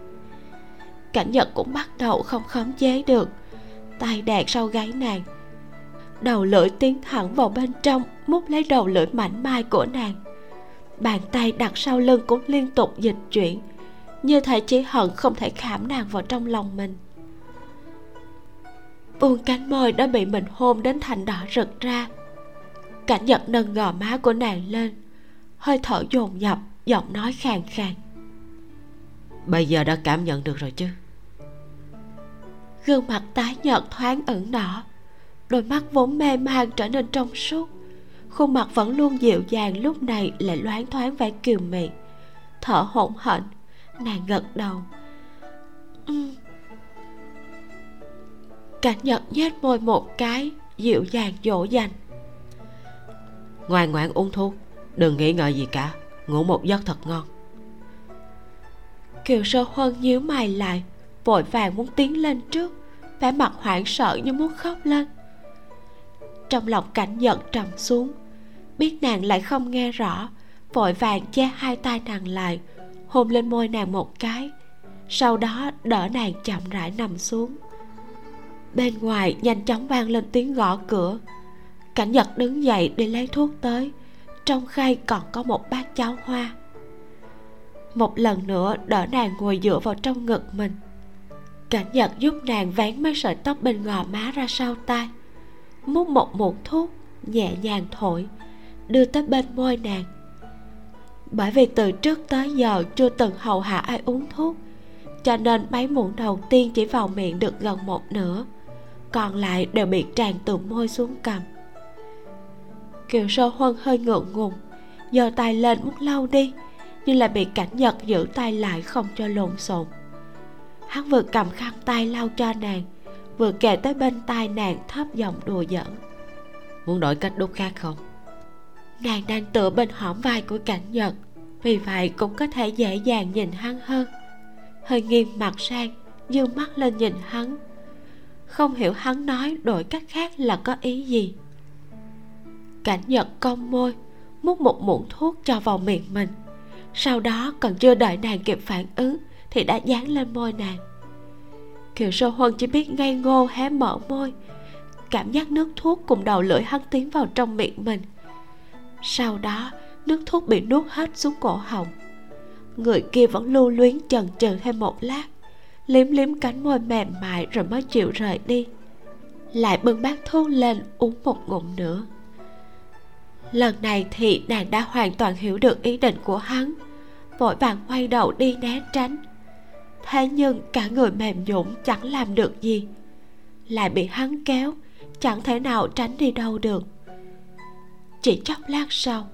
Cảnh nhật cũng bắt đầu không khống chế được. Tay đạn sau gáy nàng. Đầu lưỡi tiến thẳng vào bên trong mút lấy đầu lưỡi mảnh mai của nàng. Bàn tay đặt sau lưng cũng liên tục dịch chuyển như thể chỉ hận không thể khảm nàng vào trong lòng mình. Buông cánh môi đã bị mình hôn đến thành đỏ rực ra. Cảnh nhật nâng gò má của nàng lên. Hơi thở dồn dập giọng nói khàn khàn. Bây giờ đã cảm nhận được rồi chứ? Gương mặt tái nhợt thoáng ửng đỏ. Đôi mắt vốn mê man trở nên trong suốt. Khuôn mặt vẫn luôn dịu dàng lúc này lại loáng thoáng vẻ kiều mị. Thở hổn hển nàng gật đầu. Uhm. cảnh nhật nhếch môi một cái dịu dàng dỗ dành. Ngoan ngoãn uống thuốc đừng nghĩ ngợi gì cả ngủ một giấc thật ngon. Kiều sơ huân nhíu mày lại vội vàng muốn tiến lên trước vẻ mặt hoảng sợ như muốn khóc lên. Trong lòng cảnh giận trầm xuống biết nàng lại không nghe rõ vội vàng che hai tay nàng lại hôn lên môi nàng một cái. Sau đó, đỡ nàng chậm rãi nằm xuống. Bên ngoài nhanh chóng vang lên tiếng gõ cửa. Cảnh nhật đứng dậy đi lấy thuốc tới. Trong khay còn có một bát cháo hoa. Một lần nữa, đỡ nàng ngồi dựa vào trong ngực mình. Cảnh nhật giúp nàng vén mấy sợi tóc bên gò má ra sau tai. Múc một muỗng thuốc, nhẹ nhàng thổi, đưa tới bên môi nàng bởi vì từ trước tới giờ chưa từng hầu hạ ai uống thuốc, cho nên mấy muỗng đầu tiên chỉ vào miệng được gần một nửa, còn lại đều bị tràn từ môi xuống cầm kiều sơ huân hơi ngượng ngùng, giơ tay lên muốn lau đi, nhưng lại bị cảnh nhật giữ tay lại không cho lộn xộn. Hắn vừa cầm khăn tay lau cho nàng, vừa kề tới bên tai nàng thấp giọng đùa giỡn. Muốn đổi cách đốt khác không? Nàng đang tựa bên hõm vai của cảnh nhật, vì vậy cũng có thể dễ dàng nhìn hắn hơn. Hơi nghiêng mặt sang, dương mắt lên nhìn hắn. Không hiểu hắn nói đổi cách khác là có ý gì. Cảnh nhật cong môi, múc một muỗng thuốc cho vào miệng mình. Sau đó còn chưa đợi nàng kịp phản ứng thì đã dán lên môi nàng. Kiều sơ huân chỉ biết ngây ngô hé mở môi. Cảm giác nước thuốc cùng đầu lưỡi hắn tiến vào trong miệng mình sau đó, nước thuốc bị nuốt hết xuống cổ họng. Người kia vẫn lưu luyến chần chừ thêm một lát, liếm liếm cánh môi mềm mại rồi mới chịu rời đi. Lại bưng bát thuốc lên uống một ngụm nữa. Lần này thì nàng đã hoàn toàn hiểu được ý định của hắn. Vội vàng quay đầu đi né tránh. Thế nhưng cả người mềm nhũn chẳng làm được gì. Lại bị hắn kéo, chẳng thể nào tránh đi đâu được chỉ chốc lát sau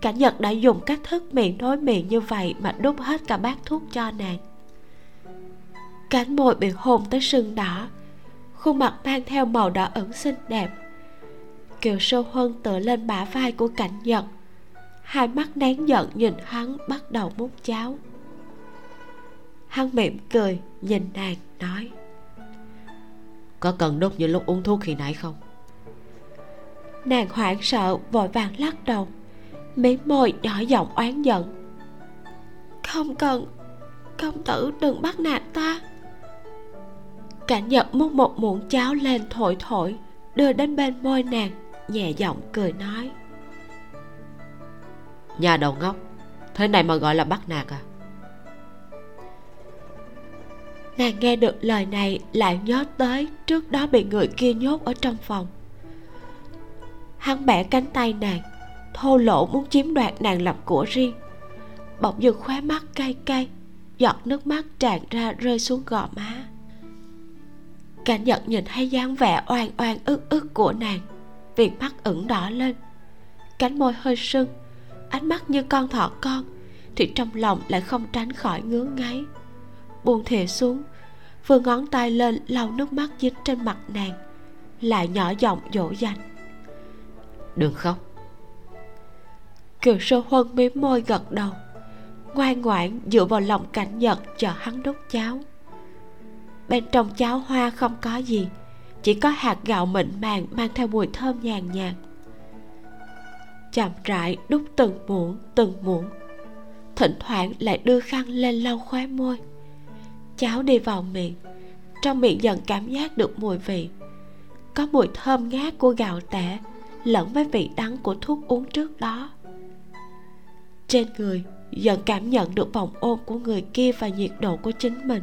cảnh nhật đã dùng cách thức miệng nối miệng như vậy mà đút hết cả bát thuốc cho nàng. Cánh môi bị hôn tới sưng đỏ, khuôn mặt mang theo màu đỏ ửng xinh đẹp. Kiều sâu huân tựa lên bả vai của cảnh nhật. Hai mắt nén giận nhìn hắn bắt đầu mút cháo. Hắn mỉm cười, nhìn nàng, nói, có cần đốt như lúc uống thuốc khi nãy không? Nàng hoảng sợ vội vàng lắc đầu. Mí môi nhỏ giọng oán giận. Không cần công tử đừng bắt nạt ta. Cảnh nhật múc một muỗng cháo lên thổi thổi đưa đến bên môi nàng nhẹ giọng cười nói. Nhà đầu ngốc thế này mà gọi là bắt nạt à? Nàng nghe được lời này lại nhớ tới trước đó bị người kia nhốt ở trong phòng hắn bẻ cánh tay nàng, thô lỗ muốn chiếm đoạt nàng làm của riêng. Bỗng dưng khóe mắt cay cay, giọt nước mắt tràn ra rơi xuống gò má. Cảnh nhật nhìn thấy dáng vẻ oan oan ức ức của nàng viền mắt ửng đỏ lên. Cánh môi hơi sưng, ánh mắt như con thỏ con, thì trong lòng lại không tránh khỏi ngứa ngáy. Buông thìa xuống vừa ngón tay lên lau nước mắt dính trên mặt nàng, lại nhỏ giọng dỗ dành đừng khóc kiều sơ huân mím môi gật đầu, ngoan ngoãn dựa vào lòng cảnh nhật chờ hắn đút cháo. Bên trong cháo hoa không có gì, chỉ có hạt gạo mịn màng mang theo mùi thơm nhàn nhạt. Chậm rãi đút từng muỗng từng muỗng. Thỉnh thoảng lại đưa khăn lên lau khóe môi. Cháo đi vào miệng, trong miệng dần cảm giác được mùi vị. Có mùi thơm ngát của gạo tẻ lẫn với vị đắng của thuốc uống trước đó. Trên người dần cảm nhận được vòng ôm của người kia và nhiệt độ của chính mình.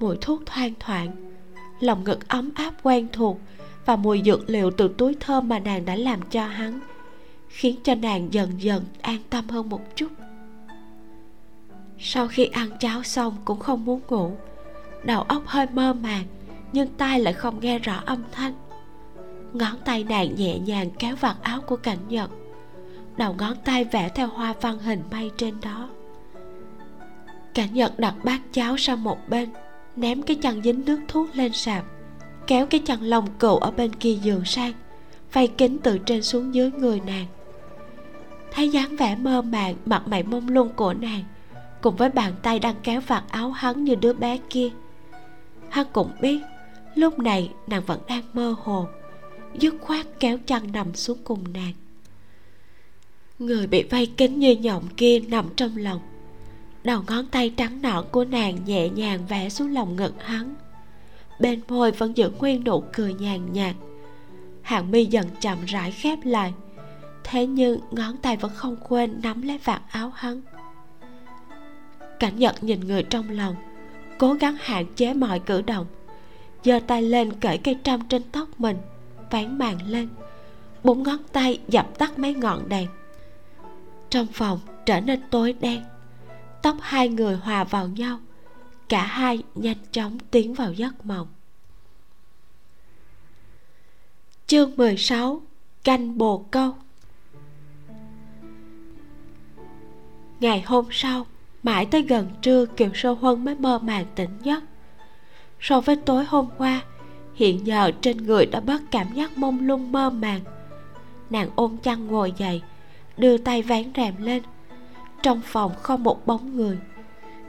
Mùi thuốc thoang thoảng, lòng ngực ấm áp quen thuộc và mùi dược liệu từ túi thơm mà nàng đã làm cho hắn, khiến cho nàng dần dần an tâm hơn một chút. Sau khi ăn cháo xong cũng không muốn ngủ, đầu óc hơi mơ màng nhưng tai lại không nghe rõ âm thanh ngón tay nàng nhẹ nhàng kéo vạt áo của cảnh nhật. Đầu ngón tay vẽ theo hoa văn hình mây trên đó. Cảnh nhật đặt bát cháo sang một bên, ném cái chăn dính nước thuốc lên sạp, kéo cái chăn lồng cựu ở bên kia giường sang, vây kính từ trên xuống dưới người nàng. Thấy dáng vẻ mơ màng, mặt mày mông lung của nàng, cùng với bàn tay đang kéo vạt áo hắn như đứa bé kia, hắn cũng biết lúc này nàng vẫn đang mơ hồ dứt khoát kéo chăn nằm xuống cùng nàng. Người bị vây kín như nhộng kia nằm trong lòng. Đầu ngón tay trắng nõn của nàng nhẹ nhàng vẽ xuống lòng ngực hắn. Bên môi vẫn giữ nguyên nụ cười nhàn nhạt. Hàng mi dần chậm rãi khép lại. Thế nhưng ngón tay vẫn không quên nắm lấy vạt áo hắn. Cảnh nhật nhìn người trong lòng, cố gắng hạn chế mọi cử động, giơ tay lên cởi cây trăm trên tóc mình ván màn lên, bốn ngón tay dập tắt mấy ngọn đèn. Trong phòng trở nên tối đen, tóc hai người hòa vào nhau, cả hai nhanh chóng tiến vào giấc mộng. Chương 16 canh bồ câu. Ngày hôm sau, mãi tới gần trưa, kiều sơ huân mới mơ màng tỉnh giấc. So với tối hôm qua hiện giờ trên người đã bớt cảm giác mông lung mơ màng. Nàng ôm chăn ngồi dậy, đưa tay ván rèm lên. Trong phòng không một bóng người.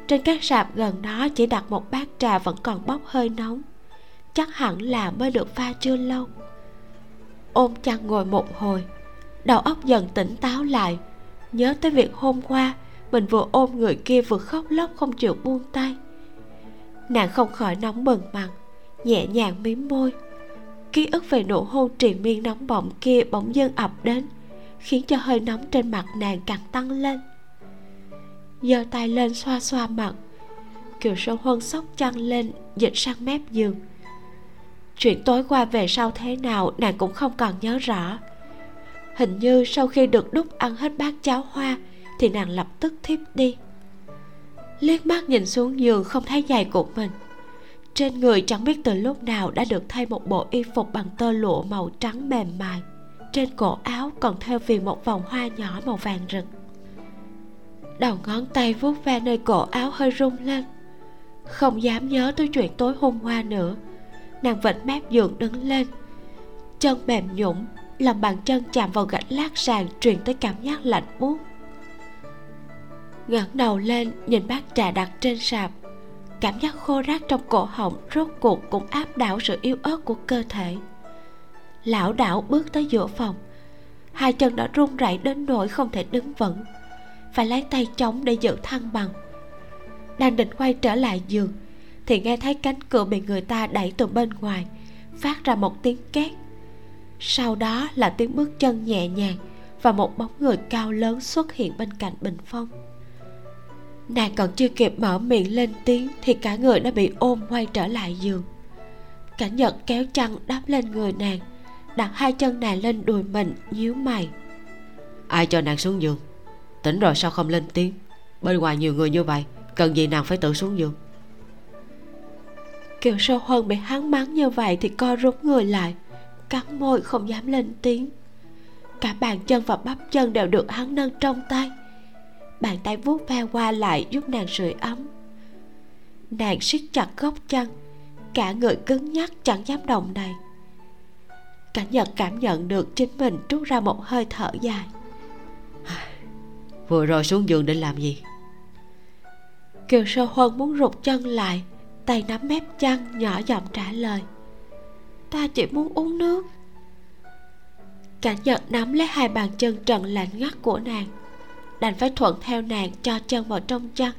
Trên các sạp gần đó chỉ đặt một bát trà vẫn còn bốc hơi nóng. Chắc hẳn là mới được pha chưa lâu. Ôm chăn ngồi một hồi, đầu óc dần tỉnh táo lại. Nhớ tới việc hôm qua, mình vừa ôm người kia vừa khóc lóc không chịu buông tay. Nàng không khỏi nóng bừng mặt nhẹ nhàng mím môi. Ký ức về nụ hôn triền miên nóng bỏng kia bỗng dưng ập đến, khiến cho hơi nóng trên mặt nàng càng tăng lên. Giơ tay lên xoa xoa mặt kiều sâu huân sóc chăn lên, dịch sang mép giường. Chuyện tối qua về sau thế nào nàng cũng không còn nhớ rõ. Hình như sau khi được đúc ăn hết bát cháo hoa thì nàng lập tức thiếp đi. Liếc mắt nhìn xuống giường không thấy giày của mình trên người chẳng biết từ lúc nào đã được thay một bộ y phục bằng tơ lụa màu trắng mềm mại. Trên cổ áo còn thêu viền một vòng hoa nhỏ màu vàng rực. Đầu ngón tay vuốt ve nơi cổ áo hơi rung lên. Không dám nhớ tới chuyện tối hôm qua nữa. Nàng vịnh mép giường đứng lên. Chân mềm nhũng lòng bàn chân chạm vào gạch lát sàn truyền tới cảm giác lạnh buốt. Ngẩng đầu lên, nhìn bát trà đặt trên sạp cảm giác khô rác trong cổ họng rốt cuộc cũng áp đảo sự yếu ớt của cơ thể. Lão đảo bước tới giữa phòng. Hai chân đã run rẩy đến nỗi không thể đứng vững. Phải lấy tay chống để giữ thăng bằng. Đang định quay trở lại giường, thì nghe thấy cánh cửa bị người ta đẩy từ bên ngoài, phát ra một tiếng két. Sau đó là tiếng bước chân nhẹ nhàng và một bóng người cao lớn xuất hiện bên cạnh bình phong nàng còn chưa kịp mở miệng lên tiếng thì cả người đã bị ôm quay trở lại giường. Cảnh nhật kéo chăn đắp lên người nàng đặt hai chân nàng lên đùi mình nhíu mày. Ai cho nàng xuống giường? Tỉnh rồi sao không lên tiếng? Bên ngoài nhiều người như vậy cần gì nàng phải tự xuống giường? Kiều sâu huân bị hắn mắng như vậy thì co rút người lại cắn môi không dám lên tiếng. Cả bàn chân và bắp chân đều được hắn nâng trong tay bàn tay vuốt ve qua lại giúp nàng sưởi ấm. Nàng siết chặt gốc chân cả người cứng nhắc chẳng dám động đậy. Cảnh nhật cảm nhận được chính mình trút ra một hơi thở dài. Vừa rồi xuống giường định làm gì? Kiều sơ huân muốn rụt chân lại tay nắm mép chăn nhỏ giọng trả lời. Ta chỉ muốn uống nước. Cảnh nhật nắm lấy hai bàn chân trần lạnh ngắt của nàng đành phải thuận theo nàng cho chân vào trong chăn.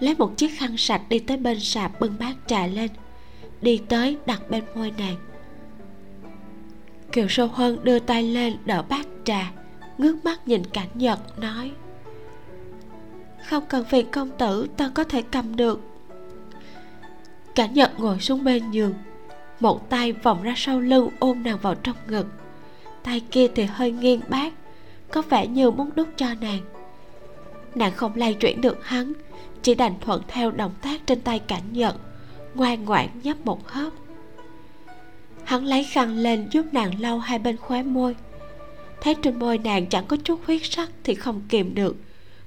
Lấy một chiếc khăn sạch đi tới bên sạp bưng bát trà lên, đi tới đặt bên môi nàng. Kiều sô huân đưa tay lên đỡ bát trà, ngước mắt nhìn cảnh nhật, nói, không cần phiền công tử, ta có thể cầm được. Cảnh nhật ngồi xuống bên giường, một tay vòng ra sau lưng ôm nàng vào trong ngực. Tay kia thì hơi nghiêng bát có vẻ như muốn đút cho nàng nàng không lay chuyển được hắn chỉ đành thuận theo động tác trên tay cảnh nhật ngoan ngoãn nhấp một hớp. Hắn lấy khăn lên giúp nàng lau hai bên khóe môi. Thấy trên môi nàng chẳng có chút huyết sắc thì không kìm được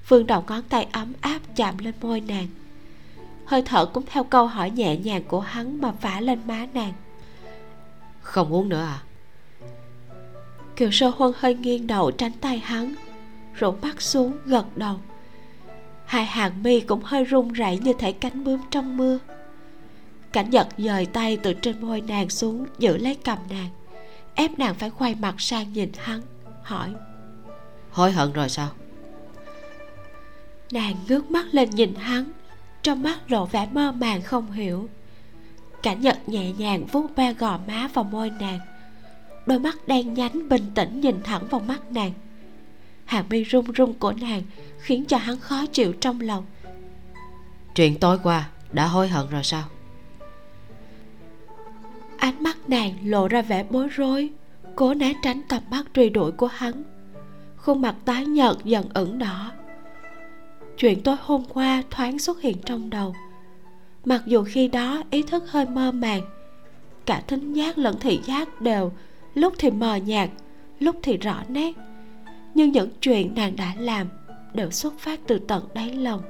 vương đầu ngón tay ấm áp chạm lên môi nàng. Hơi thở cũng theo câu hỏi nhẹ nhàng của hắn mà phả lên má nàng. Không uống nữa à? Kiều sơ huân hơi nghiêng đầu tránh tay hắn rủ mắt xuống gật đầu hai hàng mi cũng hơi run rẩy như thể cánh bướm trong mưa. Cảnh giật dời tay từ trên môi nàng xuống giữ lấy cầm nàng. Ép nàng phải quay mặt sang nhìn hắn hỏi. Hối hận rồi sao? Nàng ngước mắt lên nhìn hắn trong mắt lộ vẻ mơ màng không hiểu. Cảnh nhật nhẹ nhàng vuốt ba gò má vào môi nàng. Đôi mắt đen nhánh bình tĩnh nhìn thẳng vào mắt nàng hàng mi run run của nàng khiến cho hắn khó chịu trong lòng. Chuyện tối qua đã hối hận rồi sao? Ánh mắt nàng lộ ra vẻ bối rối cố né tránh tầm mắt truy đuổi của hắn. Khuôn mặt tái nhợt dần ửng đỏ. Chuyện tối hôm qua thoáng xuất hiện trong đầu. Mặc dù khi đó ý thức hơi mơ màng cả thính giác lẫn thị giác đều lúc thì mờ nhạt lúc thì rõ nét nhưng những chuyện nàng đã làm đều xuất phát từ tận đáy lòng.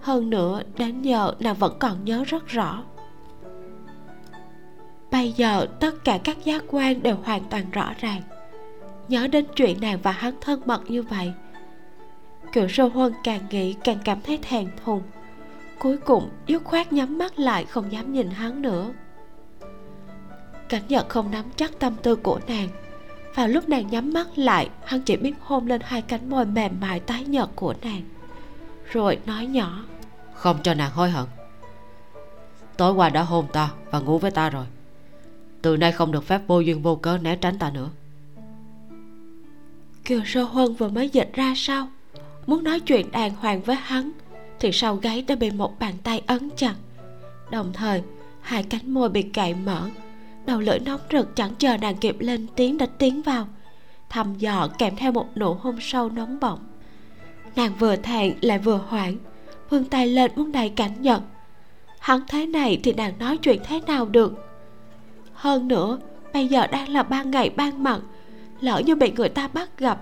Hơn nữa đến giờ nàng vẫn còn nhớ rất rõ. Bây giờ, tất cả các giác quan đều hoàn toàn rõ ràng. Nhớ đến chuyện nàng và hắn thân mật như vậy cựu sô huân càng nghĩ càng cảm thấy thèn thùng cuối cùng, dứt khoát nhắm mắt lại, không dám nhìn hắn nữa. Cảnh nhật không nắm chắc tâm tư của nàng vào lúc nàng nhắm mắt lại hắn chỉ biết hôn lên hai cánh môi mềm mại tái nhợt của nàng. Rồi nói nhỏ. Không cho nàng hối hận. Tối qua đã hôn ta và ngủ với ta rồi. Từ nay không được phép vô duyên vô cớ né tránh ta nữa. Kiều sơ huân vừa mới dịch ra sao muốn nói chuyện đàng hoàng với hắn thì sau gáy đã bị một bàn tay ấn chặt. Đồng thời hai cánh môi bị cạy mở đầu lưỡi nóng rực chẳng chờ nàng kịp lên tiếng đã tiến vào. Thầm dò kèm theo một nụ hôn sâu nóng bỏng. Nàng vừa thẹn lại vừa hoảng, vươn tay lên muốn đầy cảnh nhận hắn thế này thì nàng nói chuyện thế nào được? Hơn nữa, bây giờ đang là ban ngày ban mặt, lỡ như bị người ta bắt gặp.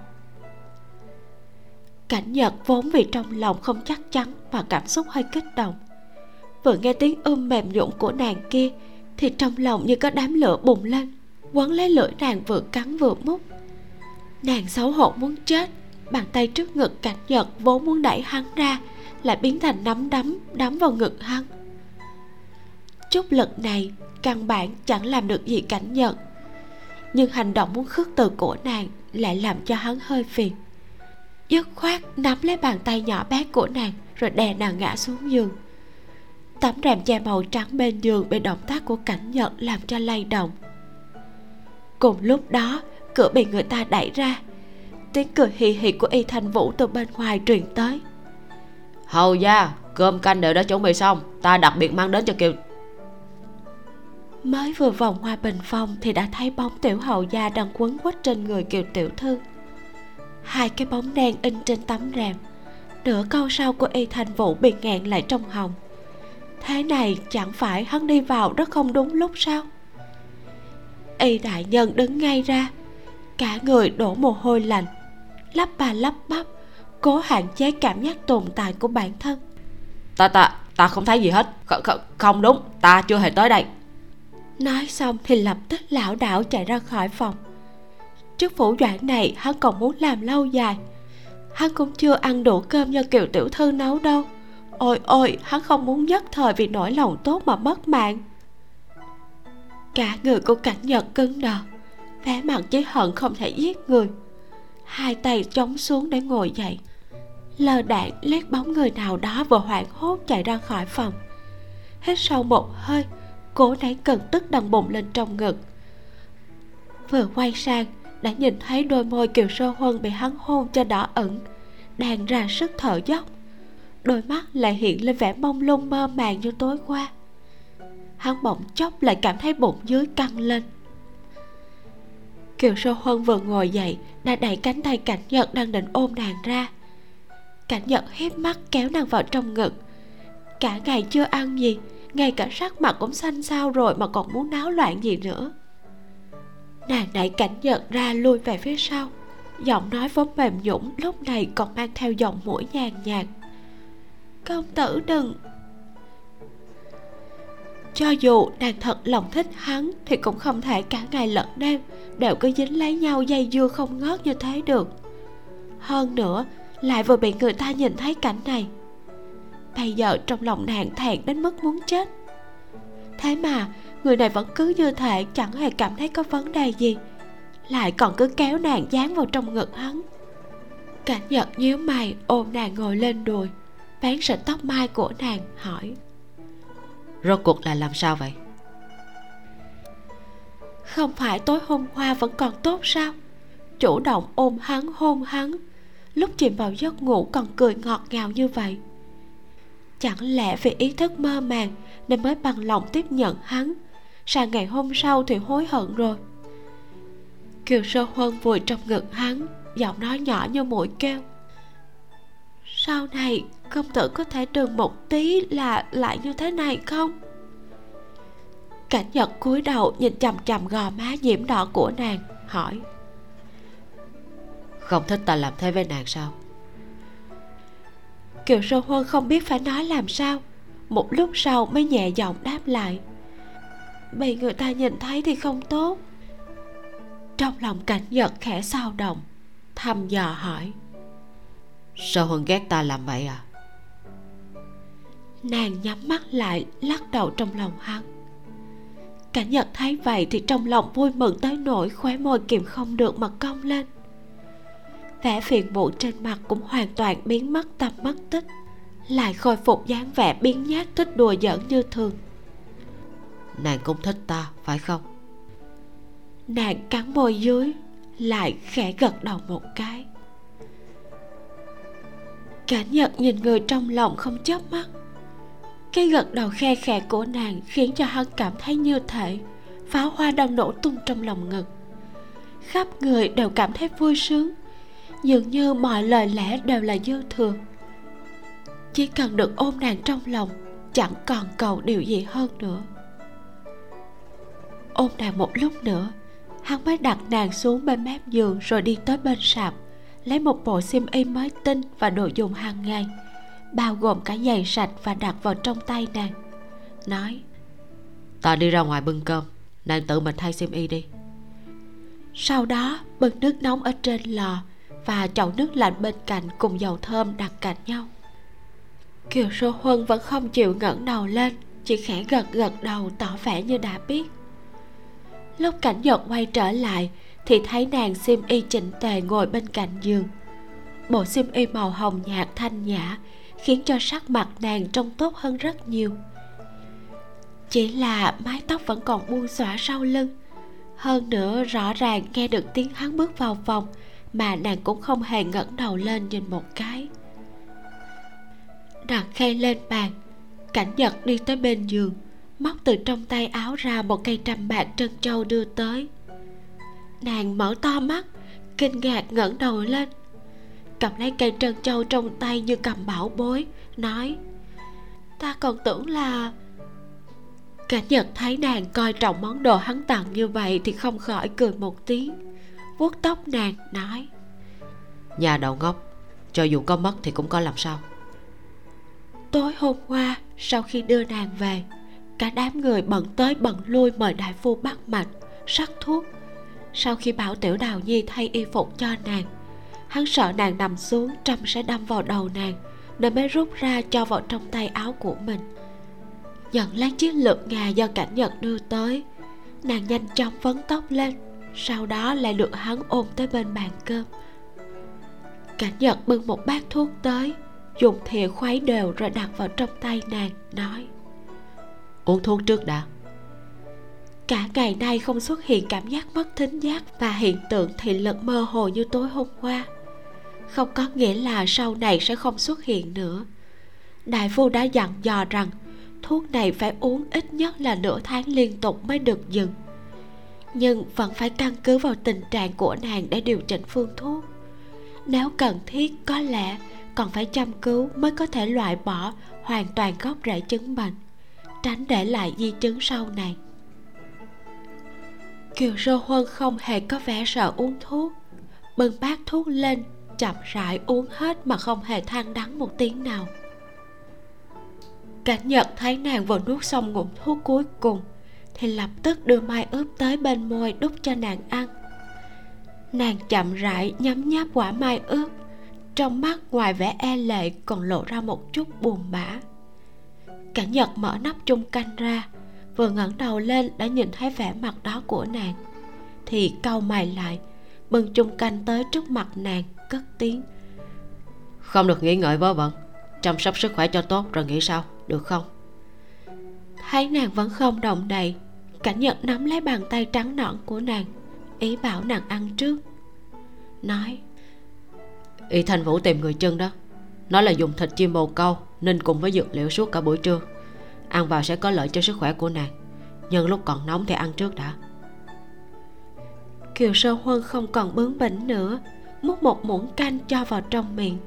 Cảnh nhật vốn vì trong lòng không chắc chắn và cảm xúc hơi kích động. Vừa nghe tiếng ưm mềm nhũng của nàng kia thì trong lòng như có đám lửa bùng lên quấn lấy lưỡi nàng vừa cắn vừa mút nàng xấu hổ muốn chết bàn tay trước ngực cảnh giật vốn muốn đẩy hắn ra lại biến thành nắm đấm đấm vào ngực hắn. Chút lực này căn bản chẳng làm được gì cảnh nhận, nhưng hành động muốn khước từ của nàng lại làm cho hắn hơi phiền. Dứt khoát nắm lấy bàn tay nhỏ bé của nàng rồi đè nàng ngã xuống giường tấm rèm che màu trắng bên giường bị động tác của cảnh nhật làm cho lay động. Cùng lúc đó cửa bị người ta đẩy ra. Tiếng cười hì hì của y thành vũ từ bên ngoài truyền tới. Hầu gia cơm canh đều đã chuẩn bị xong ta đặc biệt mang đến cho kiều. Mới vừa vòng hoa bình phong thì đã thấy bóng tiểu hầu gia đang quấn quýt trên người kiều tiểu thư. Hai cái bóng đen in trên tấm rèm. Nửa câu sau của y thành vũ bị nghẹn lại trong họng thế này chẳng phải hắn đi vào rất không đúng lúc sao? Y đại nhân đứng ngay ra cả người đổ mồ hôi lạnh lắp ba lắp bắp cố hạn chế cảm giác tồn tại của bản thân. Ta ta ta không thấy gì hết Kh- kh- không đúng ta chưa hề tới đây. Nói xong thì lập tức lảo đảo chạy ra khỏi phòng. Chức phủ doãn này hắn còn muốn làm lâu dài hắn cũng chưa ăn đủ cơm do kiều tiểu thư nấu đâu ôi ôi, hắn không muốn nhất thời vì nỗi lòng tốt mà mất mạng. Cả người của cảnh nhật cứng đờ, vẻ mặt chỉ hận không thể giết người. Hai tay chống xuống để ngồi dậy. Lờ đạn lét bóng người nào đó vừa hoảng hốt chạy ra khỏi phòng. Hít sâu một hơi, cố nén cần tức đằng bụng lên trong ngực. Vừa quay sang, đã nhìn thấy đôi môi kiều sơ huân bị hắn hôn cho đỏ ẩn đang ra sức thở dốc đôi mắt lại hiện lên vẻ mông lung mơ màng như tối qua. Hắn bỗng chốc lại cảm thấy bụng dưới căng lên. Kiều sơ huân vừa ngồi dậy, đã đẩy cánh tay cảnh nhật đang định ôm nàng ra. Cảnh nhật hiếp mắt kéo nàng vào trong ngực. Cả ngày chưa ăn gì, ngay cả sắc mặt cũng xanh xao rồi mà còn muốn náo loạn gì nữa. Nàng đẩy cảnh nhật ra lui về phía sau, giọng nói vốn mềm nhũng lúc này còn mang theo giọng mũi nhàn nhạt công tử đừng. Cho dù nàng thật lòng thích hắn thì cũng không thể cả ngày lẫn đêm đều cứ dính lấy nhau dây dưa không ngớt như thế được. Hơn nữa, lại vừa bị người ta nhìn thấy cảnh này. Bây giờ trong lòng nàng thẹn đến mức muốn chết. Thế mà, người này vẫn cứ như thể chẳng hề cảm thấy có vấn đề gì, lại còn cứ kéo nàng dán vào trong ngực hắn. Cảnh nhật nhíu mày ôm nàng ngồi lên đùi vén sợi tóc mai của nàng hỏi. Rốt cuộc là làm sao vậy? Không phải tối hôm qua vẫn còn tốt sao? Chủ động ôm hắn hôn hắn. Lúc chìm vào giấc ngủ còn cười ngọt ngào như vậy. Chẳng lẽ vì ý thức mơ màng nên mới bằng lòng tiếp nhận hắn? Sang ngày hôm sau thì hối hận rồi? Kiều sơ huân vùi trong ngực hắn giọng nói nhỏ như mũi kêu. Sau này công tử có thể đừng một tí là lại như thế này không? Cảnh nhật cúi đầu nhìn chằm chằm gò má nhiễm đỏ của nàng hỏi. Không thích ta làm thế với nàng sao? Kiều sơ huân không biết phải nói làm sao. Một lúc sau mới nhẹ giọng đáp lại. Bị người ta nhìn thấy thì không tốt. Trong lòng cảnh nhật khẽ sao động thăm dò hỏi. Sao huân ghét ta làm vậy à nàng nhắm mắt lại lắc đầu trong lòng hắn. Cảnh nhật thấy vậy thì trong lòng vui mừng tới nỗi khóe môi kìm không được mà cong lên. Vẻ phiền muộn trên mặt cũng hoàn toàn biến mất tâm mất tích lại khôi phục dáng vẻ biến nhát thích đùa giỡn như thường. Nàng cũng thích ta phải không? Nàng cắn môi dưới lại khẽ gật đầu một cái. Cảnh nhật nhìn người trong lòng không chớp mắt cái gật đầu khe khẽ của nàng khiến cho hắn cảm thấy như thể pháo hoa đang nổ tung trong lòng ngực. Khắp người đều cảm thấy vui sướng, dường như mọi lời lẽ đều là dư thừa. Chỉ cần được ôm nàng trong lòng, chẳng còn cầu điều gì hơn nữa. Ôm nàng một lúc nữa, hắn mới đặt nàng xuống bên mép giường rồi đi tới bên sạp, lấy một bộ xiêm y mới tinh và đồ dùng hàng ngày bao gồm cả giày sạch và đặt vào trong tay nàng. Nói ta đi ra ngoài bưng cơm nàng tự mình thay xiêm y đi. Sau đó bưng nước nóng ở trên lò và chậu nước lạnh bên cạnh cùng dầu thơm đặt cạnh nhau. Kiều sô huân vẫn không chịu ngẩng đầu lên chỉ khẽ gật gật đầu tỏ vẻ như đã biết. Lúc cảnh nhật quay trở lại thì thấy nàng xiêm y chỉnh tề ngồi bên cạnh giường. Bộ xiêm y màu hồng nhạt thanh nhã khiến cho sắc mặt nàng trông tốt hơn rất nhiều. Chỉ là mái tóc vẫn còn buông xõa sau lưng. Hơn nữa, rõ ràng nghe được tiếng hắn bước vào phòng mà nàng cũng không hề ngẩng đầu lên nhìn một cái. Đặt khay lên bàn, cảnh nhật đi tới bên giường, móc từ trong tay áo ra một cây trầm bạc trân châu đưa tới. Nàng mở to mắt, kinh ngạc ngẩng đầu lên cầm lấy cây trân châu trong tay như cầm bảo bối nói ta còn tưởng là cảnh nhật thấy nàng coi trọng món đồ hắn tặng như vậy thì không khỏi cười một tiếng vuốt tóc nàng nói nhà đầu ngốc cho dù có mất thì cũng có làm sao? Tối hôm qua sau khi đưa nàng về cả đám người bận tới bận lui mời đại phu bắt mạch sắc thuốc. Sau khi bảo tiểu đào nhi thay y phục cho nàng hắn sợ nàng nằm xuống trâm sẽ đâm vào đầu nàng nên mới rút ra cho vào trong tay áo của mình. Nhận lấy chiếc lược ngà do cảnh nhật đưa tới nàng nhanh chóng vấn tóc lên sau đó lại được hắn ôm tới bên bàn cơm. Cảnh nhật bưng một bát thuốc tới dùng thìa khuấy đều rồi đặt vào trong tay nàng nói uống thuốc trước đã. Cả ngày nay không xuất hiện cảm giác mất thính giác và hiện tượng thị lực mơ hồ như tối hôm qua không có nghĩa là sau này sẽ không xuất hiện nữa. Đại phu đã dặn dò rằng, thuốc này phải uống ít nhất là nửa tháng liên tục mới được dừng. Nhưng vẫn phải căn cứ vào tình trạng của nàng để điều chỉnh phương thuốc. Nếu cần thiết, có lẽ còn phải chăm cứu mới có thể loại bỏ hoàn toàn gốc rễ chứng bệnh, tránh để lại di chứng sau này. Kiều sơ huân không hề có vẻ sợ uống thuốc, bưng bát thuốc lên chậm rãi uống hết mà không hề than đắng một tiếng nào. Cảnh nhật thấy nàng vừa nuốt xong ngụm thuốc cuối cùng, thì lập tức đưa mai ướp tới bên môi đút cho nàng ăn. Nàng chậm rãi nhấm nháp quả mai ướp, trong mắt ngoài vẻ e lệ còn lộ ra một chút buồn bã. Cảnh nhật mở nắp chung canh ra, vừa ngẩng đầu lên đã nhìn thấy vẻ mặt đó của nàng, thì cau mày lại, bưng chung canh tới trước mặt nàng cất tiếng. Không được nghĩ ngợi vớ vẩn, chăm sóc sức khỏe cho tốt rồi nghĩ sao được không? Thấy nàng vẫn không động đậy, cảnh nhật nắm lấy bàn tay trắng nõn của nàng, ý bảo nàng ăn trước. Nói, y thanh vũ tìm người chân đó nó là dùng thịt chim bồ câu nên cùng với dược liệu suốt cả buổi trưa, ăn vào sẽ có lợi cho sức khỏe của nàng nhân lúc còn nóng thì ăn trước đã. Kiều sơ huân không còn bướng bỉnh nữa múc một muỗng canh cho vào trong miệng.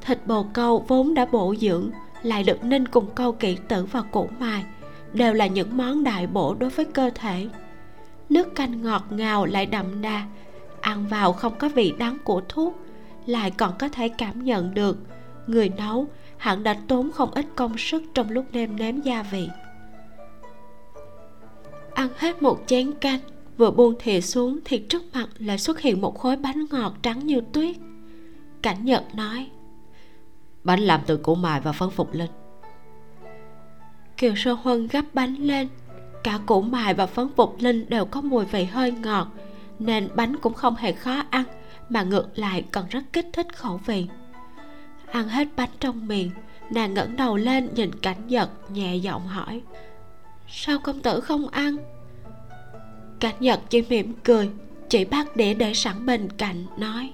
Thịt bồ câu vốn đã bổ dưỡng, lại được ninh cùng câu kỹ tử và củ mài đều là những món đại bổ đối với cơ thể. Nước canh ngọt ngào lại đậm đà, ăn vào không có vị đắng của thuốc, lại còn có thể cảm nhận được. Người nấu hẳn đã tốn không ít công sức trong lúc nêm nếm gia vị. Ăn hết một chén canh vừa buông thìa xuống thì trước mặt lại xuất hiện một khối bánh ngọt trắng như tuyết. Cảnh nhật nói bánh làm từ củ mài và phấn phục linh. Kiều sơ huân gấp bánh lên. Cả củ mài và phấn phục linh đều có mùi vị hơi ngọt nên bánh cũng không hề khó ăn mà ngược lại còn rất kích thích khẩu vị. Ăn hết bánh trong miệng nàng ngẩng đầu lên nhìn cảnh giật nhẹ giọng hỏi sao công tử không ăn cảnh nhật chỉ mỉm cười chỉ bắt đĩa để sẵn bên cạnh nói.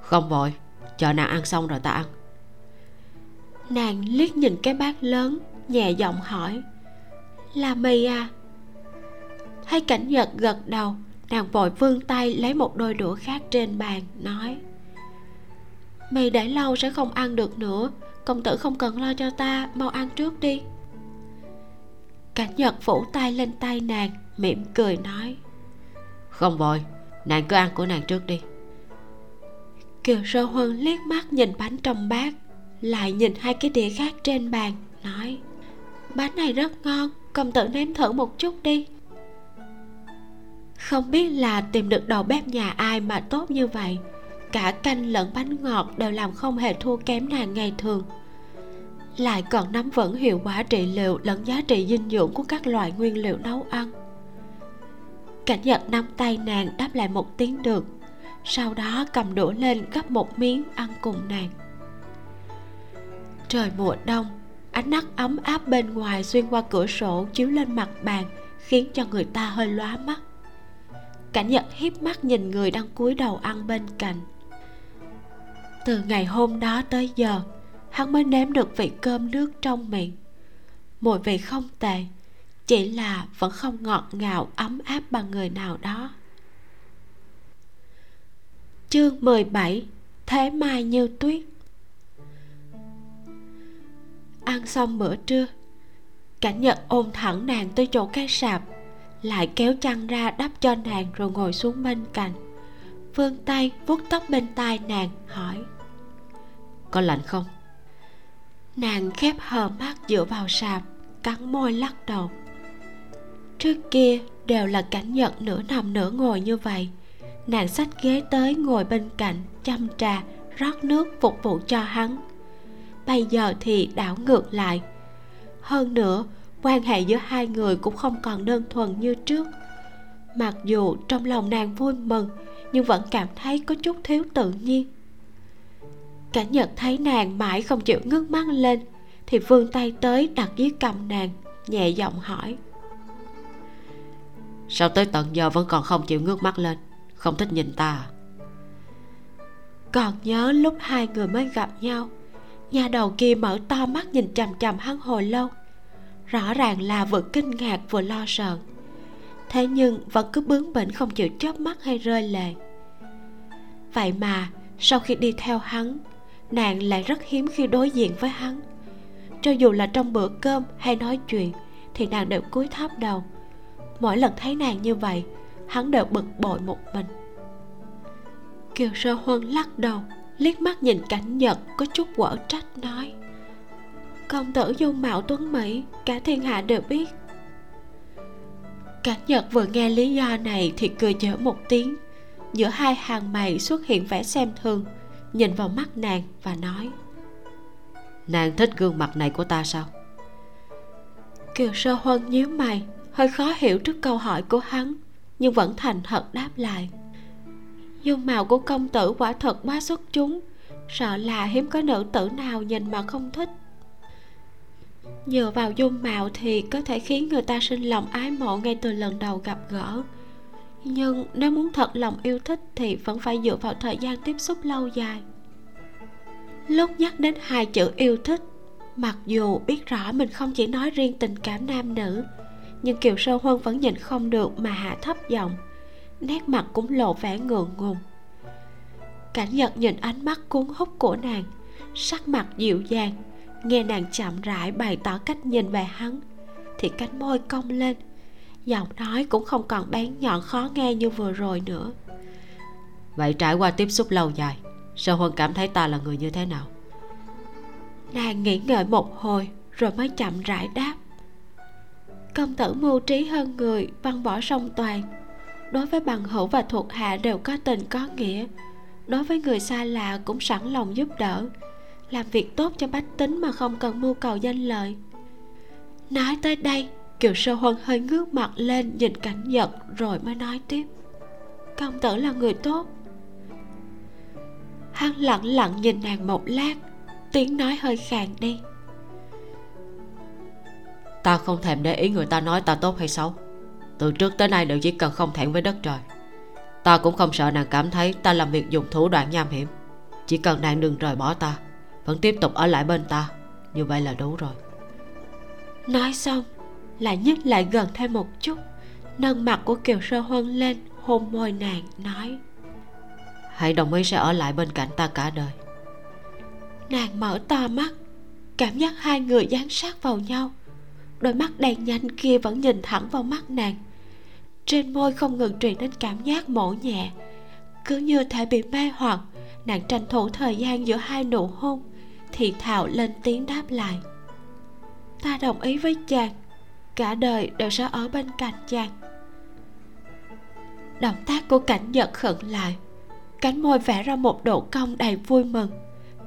Không vội chờ nàng ăn xong rồi ta ăn. Nàng liếc nhìn cái bát lớn nhẹ giọng hỏi. Là mì à? Thấy cảnh nhật gật đầu nàng vội vươn tay lấy một đôi đũa khác trên bàn nói. Mì để lâu sẽ không ăn được nữa công tử không cần lo cho ta mau ăn trước đi. Cảnh nhật phủ tay lên tay nàng mỉm cười nói. Không vội nàng cứ ăn của nàng trước đi. Kiều sơ huân liếc mắt nhìn bánh trong bát lại nhìn hai cái đĩa khác trên bàn nói bánh này rất ngon công tử nếm thử một chút đi. Không biết là tìm được đầu bếp nhà ai mà tốt như vậy cả canh lẫn bánh ngọt đều làm không hề thua kém nàng ngày thường. Lại còn nắm vững hiệu quả trị liệu lẫn giá trị dinh dưỡng của các loại nguyên liệu nấu ăn cảnh giật nắm tay nàng đáp lại một tiếng được. Sau đó cầm đũa lên gấp một miếng ăn cùng nàng. Trời mùa đông, ánh nắng ấm áp bên ngoài xuyên qua cửa sổ chiếu lên mặt bàn, khiến cho người ta hơi lóa mắt. Cảnh nhật hiếp mắt nhìn người đang cúi đầu ăn bên cạnh. Từ ngày hôm đó tới giờ, hắn mới nếm được vị cơm nước trong miệng. Mùi vị không tệ chỉ là vẫn không ngọt ngào, ấm áp bằng người nào đó. Chương 17 Thế mai như tuyết. Ăn xong bữa trưa, Cảnh nhật ôm thẳng nàng tới chỗ cái sạp, Lại kéo chăn ra đắp cho nàng rồi ngồi xuống bên cạnh. Vươn tay vuốt tóc bên tai nàng, hỏi, Có lạnh không? Nàng khép hờ mắt dựa vào sạp, Cắn môi lắc đầu. Trước kia đều là cảnh nhật nửa nằm nửa ngồi như vậy. Nàng xách ghế tới ngồi bên cạnh, Chăm trà, rót nước phục vụ cho hắn. Bây giờ thì đảo ngược lại. Hơn nữa, quan hệ giữa hai người cũng không còn đơn thuần như trước. Mặc dù trong lòng nàng vui mừng, nhưng vẫn cảm thấy có chút thiếu tự nhiên. Cảnh nhật thấy nàng mãi không chịu ngước mắt lên, thì vươn tay tới đặt dưới cầm nàng, nhẹ giọng hỏi sao tới tận giờ vẫn còn không chịu ngước mắt lên? Không thích nhìn ta à? còn nhớ lúc hai người mới gặp nhau, nhà đầu kia mở to mắt nhìn chằm chằm hắn hồi lâu. Rõ ràng là vừa kinh ngạc vừa lo sợ. Thế nhưng vẫn cứ bướng bỉnh không chịu chớp mắt hay rơi lệ. Vậy mà sau khi đi theo hắn, nàng lại rất hiếm khi đối diện với hắn. Cho dù là trong bữa cơm hay nói chuyện, thì nàng đều cúi thấp đầu mỗi lần thấy nàng như vậy hắn đều bực bội một mình. Kiều sơ huân lắc đầu liếc mắt nhìn cảnh nhật có chút quở trách nói công tử dung mạo tuấn mỹ cả thiên hạ đều biết. Cảnh nhật vừa nghe lý do này thì cười chở một tiếng giữa hai hàng mày xuất hiện vẻ xem thường nhìn vào mắt nàng và nói nàng thích gương mặt này của ta sao? Kiều sơ huân nhíu mày hơi khó hiểu trước câu hỏi của hắn, nhưng vẫn thành thật đáp lại. Dung mạo của công tử quả thật quá xuất chúng, sợ là hiếm có nữ tử nào nhìn mà không thích. Dựa vào dung mạo thì có thể khiến người ta sinh lòng ái mộ ngay từ lần đầu gặp gỡ. Nhưng nếu muốn thật lòng yêu thích thì vẫn phải dựa vào thời gian tiếp xúc lâu dài. Lúc nhắc đến hai chữ yêu thích, mặc dù biết rõ mình không chỉ nói riêng tình cảm nam nữ nhưng kiều sơ huân vẫn nhìn không được mà hạ thấp giọng nét mặt cũng lộ vẻ ngượng ngùng. Cảnh nhật nhìn ánh mắt cuốn hút của nàng sắc mặt dịu dàng nghe nàng chậm rãi bày tỏ cách nhìn về hắn thì cánh môi cong lên giọng nói cũng không còn bén nhọn khó nghe như vừa rồi nữa. Vậy trải qua tiếp xúc lâu dài sơ huân cảm thấy ta là người như thế nào? Nàng nghĩ ngợi một hồi rồi mới chậm rãi đáp công tử mưu trí hơn người văn võ song toàn. Đối với bằng hữu và thuộc hạ đều có tình có nghĩa. Đối với người xa lạ cũng sẵn lòng giúp đỡ. Làm việc tốt cho bách tính mà không cần mưu cầu danh lợi. Nói tới đây, kiều sơ huân hơi ngước mặt lên nhìn cảnh giật rồi mới nói tiếp. Công tử là người tốt. Hắn lặng lặng nhìn nàng một lát, tiếng nói hơi khàn đi ta không thèm để ý người ta nói ta tốt hay xấu. Từ trước tới nay đều chỉ cần không thẹn với đất trời. Ta cũng không sợ nàng cảm thấy ta làm việc dùng thủ đoạn nham hiểm. Chỉ cần nàng đừng rời bỏ ta vẫn tiếp tục ở lại bên ta. Như vậy là đủ rồi. Nói xong lại nhích lại gần thêm một chút. Nâng mặt của kiều sơ huân lên hôn môi nàng nói. Hãy đồng ý sẽ ở lại bên cạnh ta cả đời. Nàng mở to mắt cảm giác hai người dán sát vào nhau đôi mắt đèn nhanh kia vẫn nhìn thẳng vào mắt nàng. Trên môi không ngừng truyền đến cảm giác mổ nhẹ. Cứ như thể bị mê hoặc, nàng tranh thủ thời gian giữa hai nụ hôn, thì thào lên tiếng đáp lại. Ta đồng ý với chàng, cả đời đều sẽ ở bên cạnh chàng. Động tác của cảnh giật khẩn lại, cánh môi vẽ ra một độ cong đầy vui mừng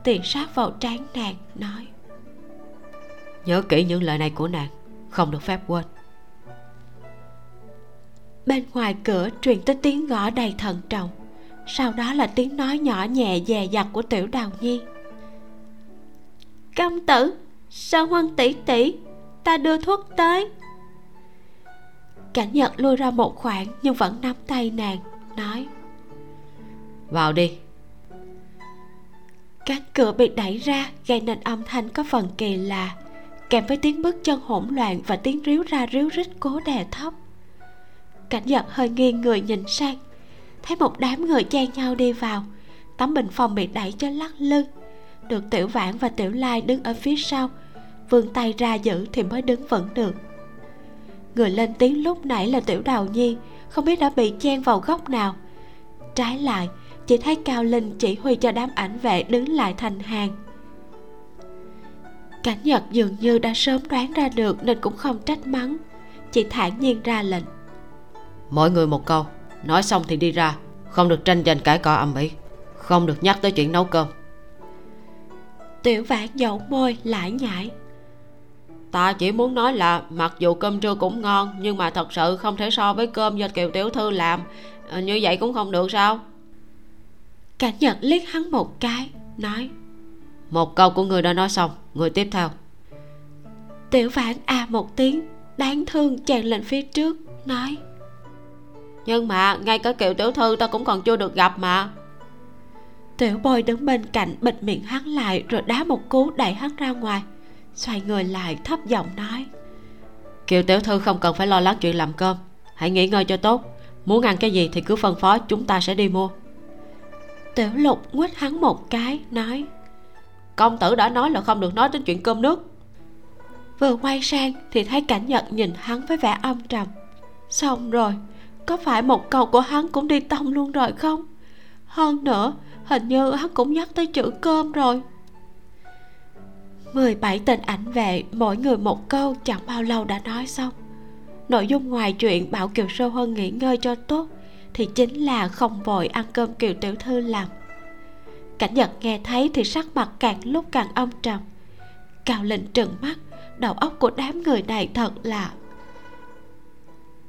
tiện sát vào trán nàng, nói. Nhớ kỹ những lời này của nàng không được phép quên. Bên ngoài cửa truyền tới tiếng gõ đầy thận trọng. Sau đó là tiếng nói nhỏ nhẹ dè dặt của tiểu đào nhi. Công tử sao huân tỷ tỷ ta đưa thuốc tới? Cảnh nhật lui ra một khoảng nhưng vẫn nắm tay nàng nói. Vào đi. Cánh cửa bị đẩy ra gây nên âm thanh có phần kỳ lạ kèm với tiếng bước chân hỗn loạn và tiếng ríu ra ríu rít cố đè thấp. Cảnh giật hơi nghiêng người nhìn sang, thấy một đám người chen nhau đi vào. Tấm bình phòng bị đẩy cho lắc lư, được tiểu vãn và tiểu lai đứng ở phía sau. Vươn tay ra giữ thì mới đứng vững được. Người lên tiếng lúc nãy là tiểu đào nhi, không biết đã bị chen vào góc nào. Trái lại, chỉ thấy cao linh chỉ huy cho đám ảnh vệ đứng lại thành hàng cảnh nhật dường như đã sớm đoán ra được nên cũng không trách mắng. Chỉ thản nhiên ra lệnh. Mỗi người một câu. Nói xong thì đi ra. Không được tranh giành cãi cọ ầm ĩ. Không được nhắc tới chuyện nấu cơm. Tiểu vãn dậu môi lải nhải. Ta chỉ muốn nói là mặc dù cơm trưa cũng ngon nhưng mà thật sự không thể so với cơm do kiều tiểu thư làm. Ờ, như vậy cũng không được sao? Cảnh nhật liếc hắn một cái nói. Một câu của người đã nói xong người tiếp theo. Tiểu vãn à một tiếng đáng thương chàng lên phía trước nói. Nhưng mà ngay cả kiều tiểu thư ta cũng còn chưa được gặp mà. Tiểu bôi đứng bên cạnh bịt miệng hắn lại rồi đá một cú đẩy hắn ra ngoài xoay người lại thấp giọng nói. Kiều tiểu thư không cần phải lo lắng chuyện làm cơm hãy nghỉ ngơi cho tốt muốn ăn cái gì thì cứ phân phó chúng ta sẽ đi mua. Tiểu lục quýt hắn một cái nói công tử đã nói là không được nói đến chuyện cơm nước. Vừa quay sang thì thấy cảnh nhật nhìn hắn với vẻ âm trầm. Xong rồi, có phải một câu của hắn cũng đi tông luôn rồi không? Hơn nữa, hình như hắn cũng nhắc tới chữ cơm rồi. 17 tên ảnh vệ, mỗi người một câu, chẳng bao lâu đã nói xong. Nội dung ngoài chuyện bảo kiều sơ hơn nghỉ ngơi cho tốt thì chính là không vội ăn cơm kiều tiểu thư làm cảnh nhật nghe thấy thì sắc mặt càng lúc càng âm trầm. Cao lệnh trừng mắt, đầu óc của đám người này thật là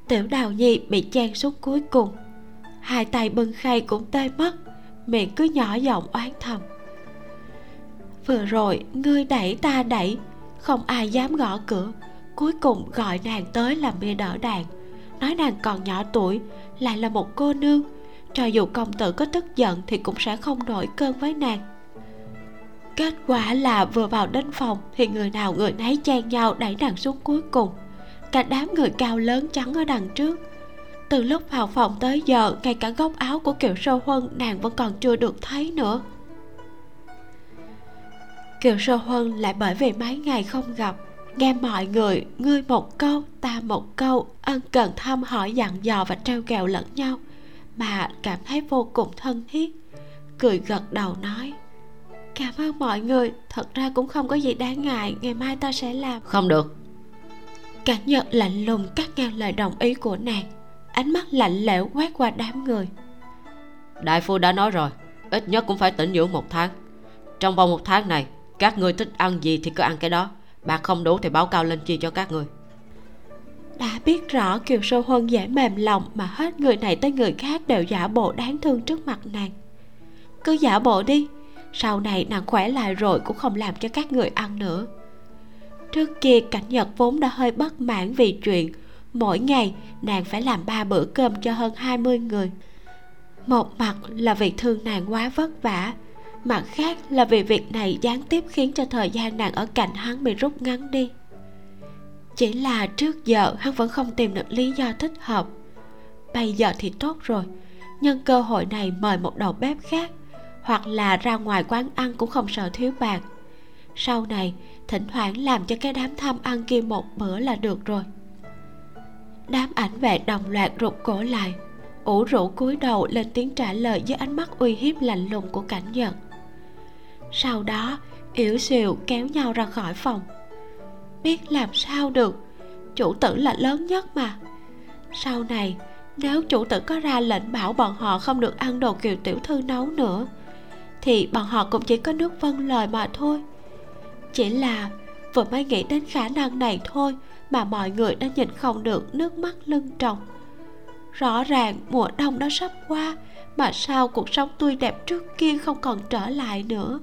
tiểu đào nhi bị chen xuống cuối cùng. Hai tay bưng khay cũng tê mất, miệng cứ nhỏ giọng oán thầm. Vừa rồi, ngươi đẩy ta đẩy, không ai dám gõ cửa. Cuối cùng gọi nàng tới làm bia đỡ đàn nói nàng còn nhỏ tuổi, lại là một cô nương cho dù công tử có tức giận thì cũng sẽ không nổi cơn với nàng. Kết quả là vừa vào đến phòng thì người nào người nấy chen nhau đẩy nàng xuống cuối cùng. Cả đám người cao lớn trắng ở đằng trước. Từ lúc vào phòng tới giờ, ngay cả góc áo của kiều sơ huân nàng vẫn còn chưa được thấy nữa. Kiều sơ huân lại bởi vì mấy ngày không gặp, nghe mọi người, ngươi một câu, ta một câu, ân cần thăm hỏi dặn dò và treo kẹo lẫn nhau mà cảm thấy vô cùng thân thiết. Cười gật đầu nói cảm ơn mọi người. Thật ra cũng không có gì đáng ngại. Ngày mai ta sẽ làm. Không được. Cảnh nhật lạnh lùng cắt ngang lời đồng ý của nàng. Ánh mắt lạnh lẽo quét qua đám người. Đại phu đã nói rồi. Ít nhất cũng phải tĩnh dưỡng một tháng. Trong vòng một tháng này các người thích ăn gì thì cứ ăn cái đó. Bạc không đủ thì báo cao lên chi cho các người đã biết rõ kiều sâu huân dễ mềm lòng mà hết người này tới người khác đều giả bộ đáng thương trước mặt nàng. Cứ giả bộ đi, sau này nàng khỏe lại rồi cũng không làm cho các người ăn nữa. Trước kia cảnh nhật vốn đã hơi bất mãn vì chuyện mỗi ngày nàng phải làm ba bữa cơm cho hơn 20 người. Một mặt là vì thương nàng quá vất vả, mặt khác là vì việc này gián tiếp khiến cho thời gian nàng ở cạnh hắn bị rút ngắn đi chỉ là trước giờ hắn vẫn không tìm được lý do thích hợp. Bây giờ thì tốt rồi nhân cơ hội này mời một đầu bếp khác, hoặc là ra ngoài quán ăn cũng không sợ thiếu bạc sau này, thỉnh thoảng làm cho cái đám tham ăn kia một bữa là được rồi. Đám ảnh vệ đồng loạt rụt cổ lại, ủ rũ cúi đầu lên tiếng trả lời với ánh mắt uy hiếp lạnh lùng của cảnh nhật sau đó, yểu xìu kéo nhau ra khỏi phòng biết làm sao được. Chủ tử là lớn nhất mà. Sau này, nếu chủ tử có ra lệnh bảo bọn họ không được ăn đồ kiều tiểu thư nấu nữa, thì bọn họ cũng chỉ có nước vâng lời mà thôi. Chỉ là vừa mới nghĩ đến khả năng này thôi mà mọi người đã nhìn không được nước mắt lưng tròng. Rõ ràng mùa đông đã sắp qua mà sao cuộc sống tươi đẹp trước kia không còn trở lại nữa.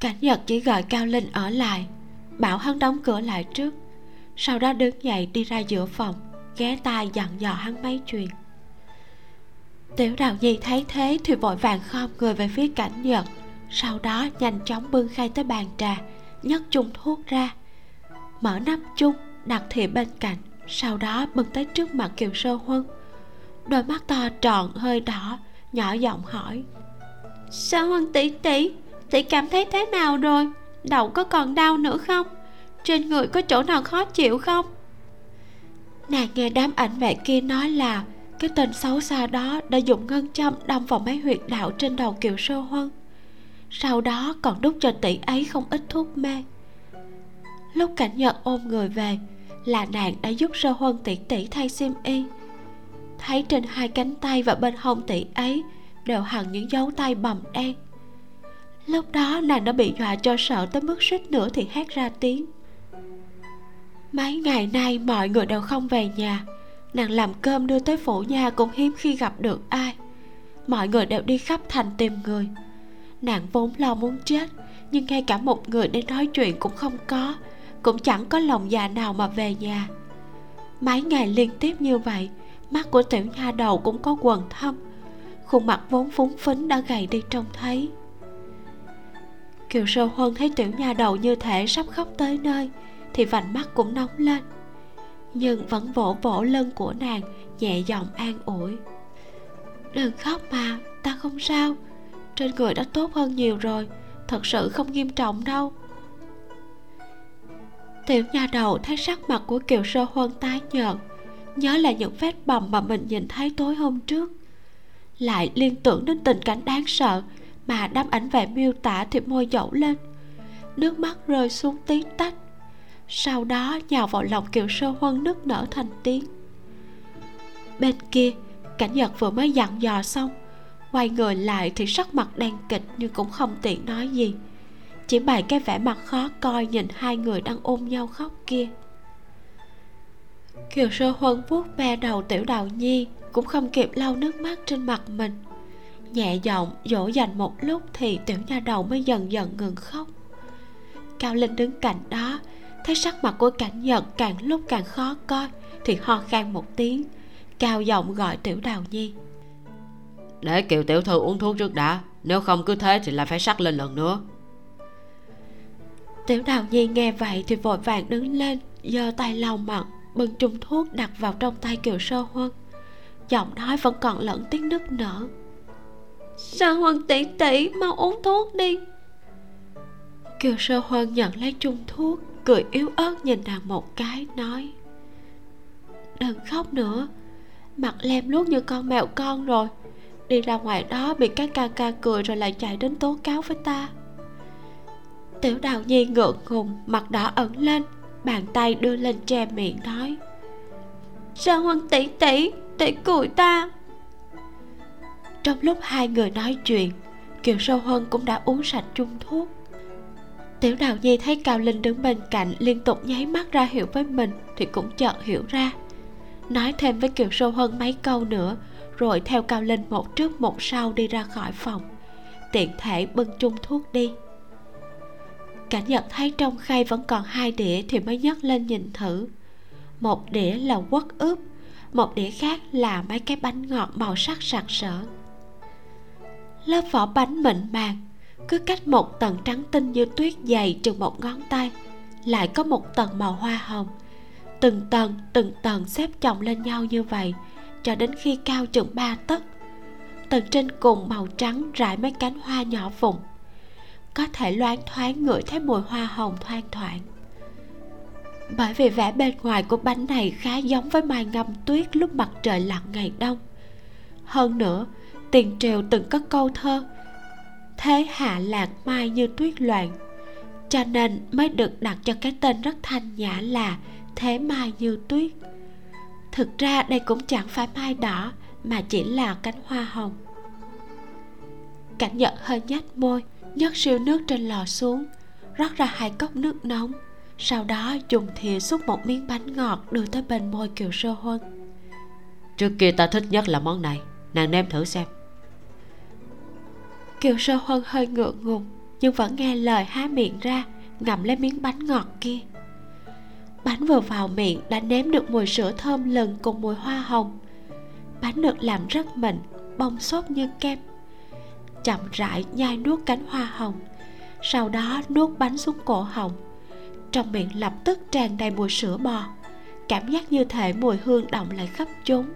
Cảnh nhật chỉ gọi cao linh ở lại bảo hắn đóng cửa lại trước. Sau đó đứng dậy đi ra giữa phòng, ghé tai dặn dò hắn mấy chuyện. Tiểu đào nhi thấy thế thì vội vàng khom người về phía cảnh nhật. Sau đó nhanh chóng bưng khay tới bàn trà, nhấc chung thuốc ra. Mở nắp chung, đặt thìa bên cạnh, sau đó bưng tới trước mặt kiều sơ huân. Đôi mắt to tròn, hơi đỏ, nhỏ giọng hỏi. "Sơ huân tỷ tỷ tỷ cảm thấy thế nào rồi? Đầu có còn đau nữa không? Trên người có chỗ nào khó chịu không? Nàng nghe đám ảnh vệ kia nói là cái tên xấu xa đó đã dùng ngân châm đâm vào mấy huyệt đạo trên đầu kiều sơ huân. Sau đó còn đút cho tỷ ấy không ít thuốc mê lúc cảnh nhật ôm người về là nàng đã giúp sơ huân tỷ tỷ thay xiêm y. Thấy trên hai cánh tay và bên hông tỷ ấy đều hằn những dấu tay bầm đen lúc đó nàng đã bị dọa cho sợ tới mức suýt nữa thì hét ra tiếng. Mấy ngày nay mọi người đều không về nhà. Nàng làm cơm đưa tới phủ nhà cũng hiếm khi gặp được ai. Mọi người đều đi khắp thành tìm người. Nàng vốn lo muốn chết, nhưng ngay cả một người để nói chuyện cũng không có, cũng chẳng có lòng già nào mà về nhà. Mấy ngày liên tiếp như vậy, mắt của tiểu nha đầu cũng có quần thâm. Khuôn mặt vốn phúng phính đã gầy đi trông thấy kiều sơ huân thấy tiểu nha đầu như thể sắp khóc tới nơi, thì vành mắt cũng nóng lên. Nhưng vẫn vỗ vỗ lưng của nàng, nhẹ giọng an ủi. Đừng khóc mà, ta không sao. Trên người đã tốt hơn nhiều rồi, thật sự không nghiêm trọng đâu. Tiểu nha đầu thấy sắc mặt của kiều sơ huân tái nhợt, nhớ lại những vết bầm mà mình nhìn thấy tối hôm trước, lại liên tưởng đến tình cảnh đáng sợ mà đám ảnh vệ miêu tả thì môi dẫu lên. Nước mắt rơi xuống tiếng tách. Sau đó nhào vào lòng kiều sơ huân nức nở thành tiếng. Bên kia, cảnh nhật vừa mới dặn dò xong. Quay người lại thì sắc mặt đen kịch nhưng cũng không tiện nói gì. Chỉ bày cái vẻ mặt khó coi nhìn hai người đang ôm nhau khóc kia. Kiều sơ huân vuốt ve đầu tiểu đào nhi, cũng không kịp lau nước mắt trên mặt mình nhẹ giọng dỗ dành một lúc thì tiểu nha đầu mới dần dần ngừng khóc. Cao linh đứng cạnh đó thấy sắc mặt của cảnh nhật càng lúc càng khó coi thì ho khan một tiếng cao giọng gọi tiểu đào nhi. Để kiều tiểu thư uống thuốc trước đã nếu không cứ thế thì lại phải sắc lên lần nữa. Tiểu đào nhi nghe vậy thì vội vàng đứng lên giơ tay lau mặt bưng chung thuốc đặt vào trong tay kiều sơ huân. Giọng nói vẫn còn lẫn tiếng nức nở Sa huân tỷ tỷ mau uống thuốc đi? Kiều sơ huân nhận lấy chung thuốc, cười yếu ớt nhìn nàng một cái, nói, đừng khóc nữa, mặt lem luốc như con mèo con rồi. Đi ra ngoài đó bị các ca ca cười rồi lại chạy đến tố cáo với ta. Tiểu đào nhi ngượng ngùng, mặt đỏ ẩn lên, bàn tay đưa lên che miệng, nói, sao huân tỷ tỷ tỷ cười ta? Trong lúc hai người nói chuyện, kiều sâu hơn cũng đã uống sạch chung thuốc. Tiểu đào nhi thấy cao linh đứng bên cạnh liên tục nháy mắt ra hiệu với mình thì cũng chợt hiểu ra. Nói thêm với kiều sâu hơn mấy câu nữa, rồi theo cao linh một trước một sau đi ra khỏi phòng. Tiện thể bưng chung thuốc đi. Cảnh nhật thấy trong khay vẫn còn hai đĩa thì mới nhấc lên nhìn thử. Một đĩa là quất ướp một đĩa khác là mấy cái bánh ngọt màu sắc sặc sỡ lớp vỏ bánh mịn màng, cứ cách một tầng trắng tinh như tuyết dày chừng một ngón tay, lại có một tầng màu hoa hồng. Từng tầng từng tầng xếp chồng lên nhau như vậy, cho đến khi cao chừng ba tấc. Tầng trên cùng màu trắng rải mấy cánh hoa nhỏ vụn, có thể loáng thoáng ngửi thấy mùi hoa hồng thoang thoảng. Bởi vì vẻ bên ngoài của bánh này khá giống với mai ngâm tuyết lúc mặt trời lặn ngày đông. Hơn nữa tiền triều từng có câu thơ, thế hạ lạc mai như tuyết loạn, cho nên mới được đặt cho cái tên rất thanh nhã là thế mai như tuyết. Thực ra đây cũng chẳng phải mai đỏ, mà chỉ là cánh hoa hồng. Cảnh nhật hơi nhách môi, nhấc siêu nước trên lò xuống, rót ra hai cốc nước nóng, sau đó dùng thìa xúc một miếng bánh ngọt đưa tới bên môi kiều sơ huân. Trước kia ta thích nhất là món này, nàng nếm thử xem kiều sơ huân hơi ngượng ngùng nhưng vẫn nghe lời há miệng ra ngậm lấy miếng bánh ngọt kia. Bánh vừa vào miệng đã nếm được mùi sữa thơm lừng cùng mùi hoa hồng. Bánh được làm rất mịn bông xốp như kem. Chậm rãi nhai nuốt cánh hoa hồng sau đó nuốt bánh xuống cổ họng. Trong miệng lập tức tràn đầy mùi sữa bò cảm giác như thể mùi hương động lại khắp chốn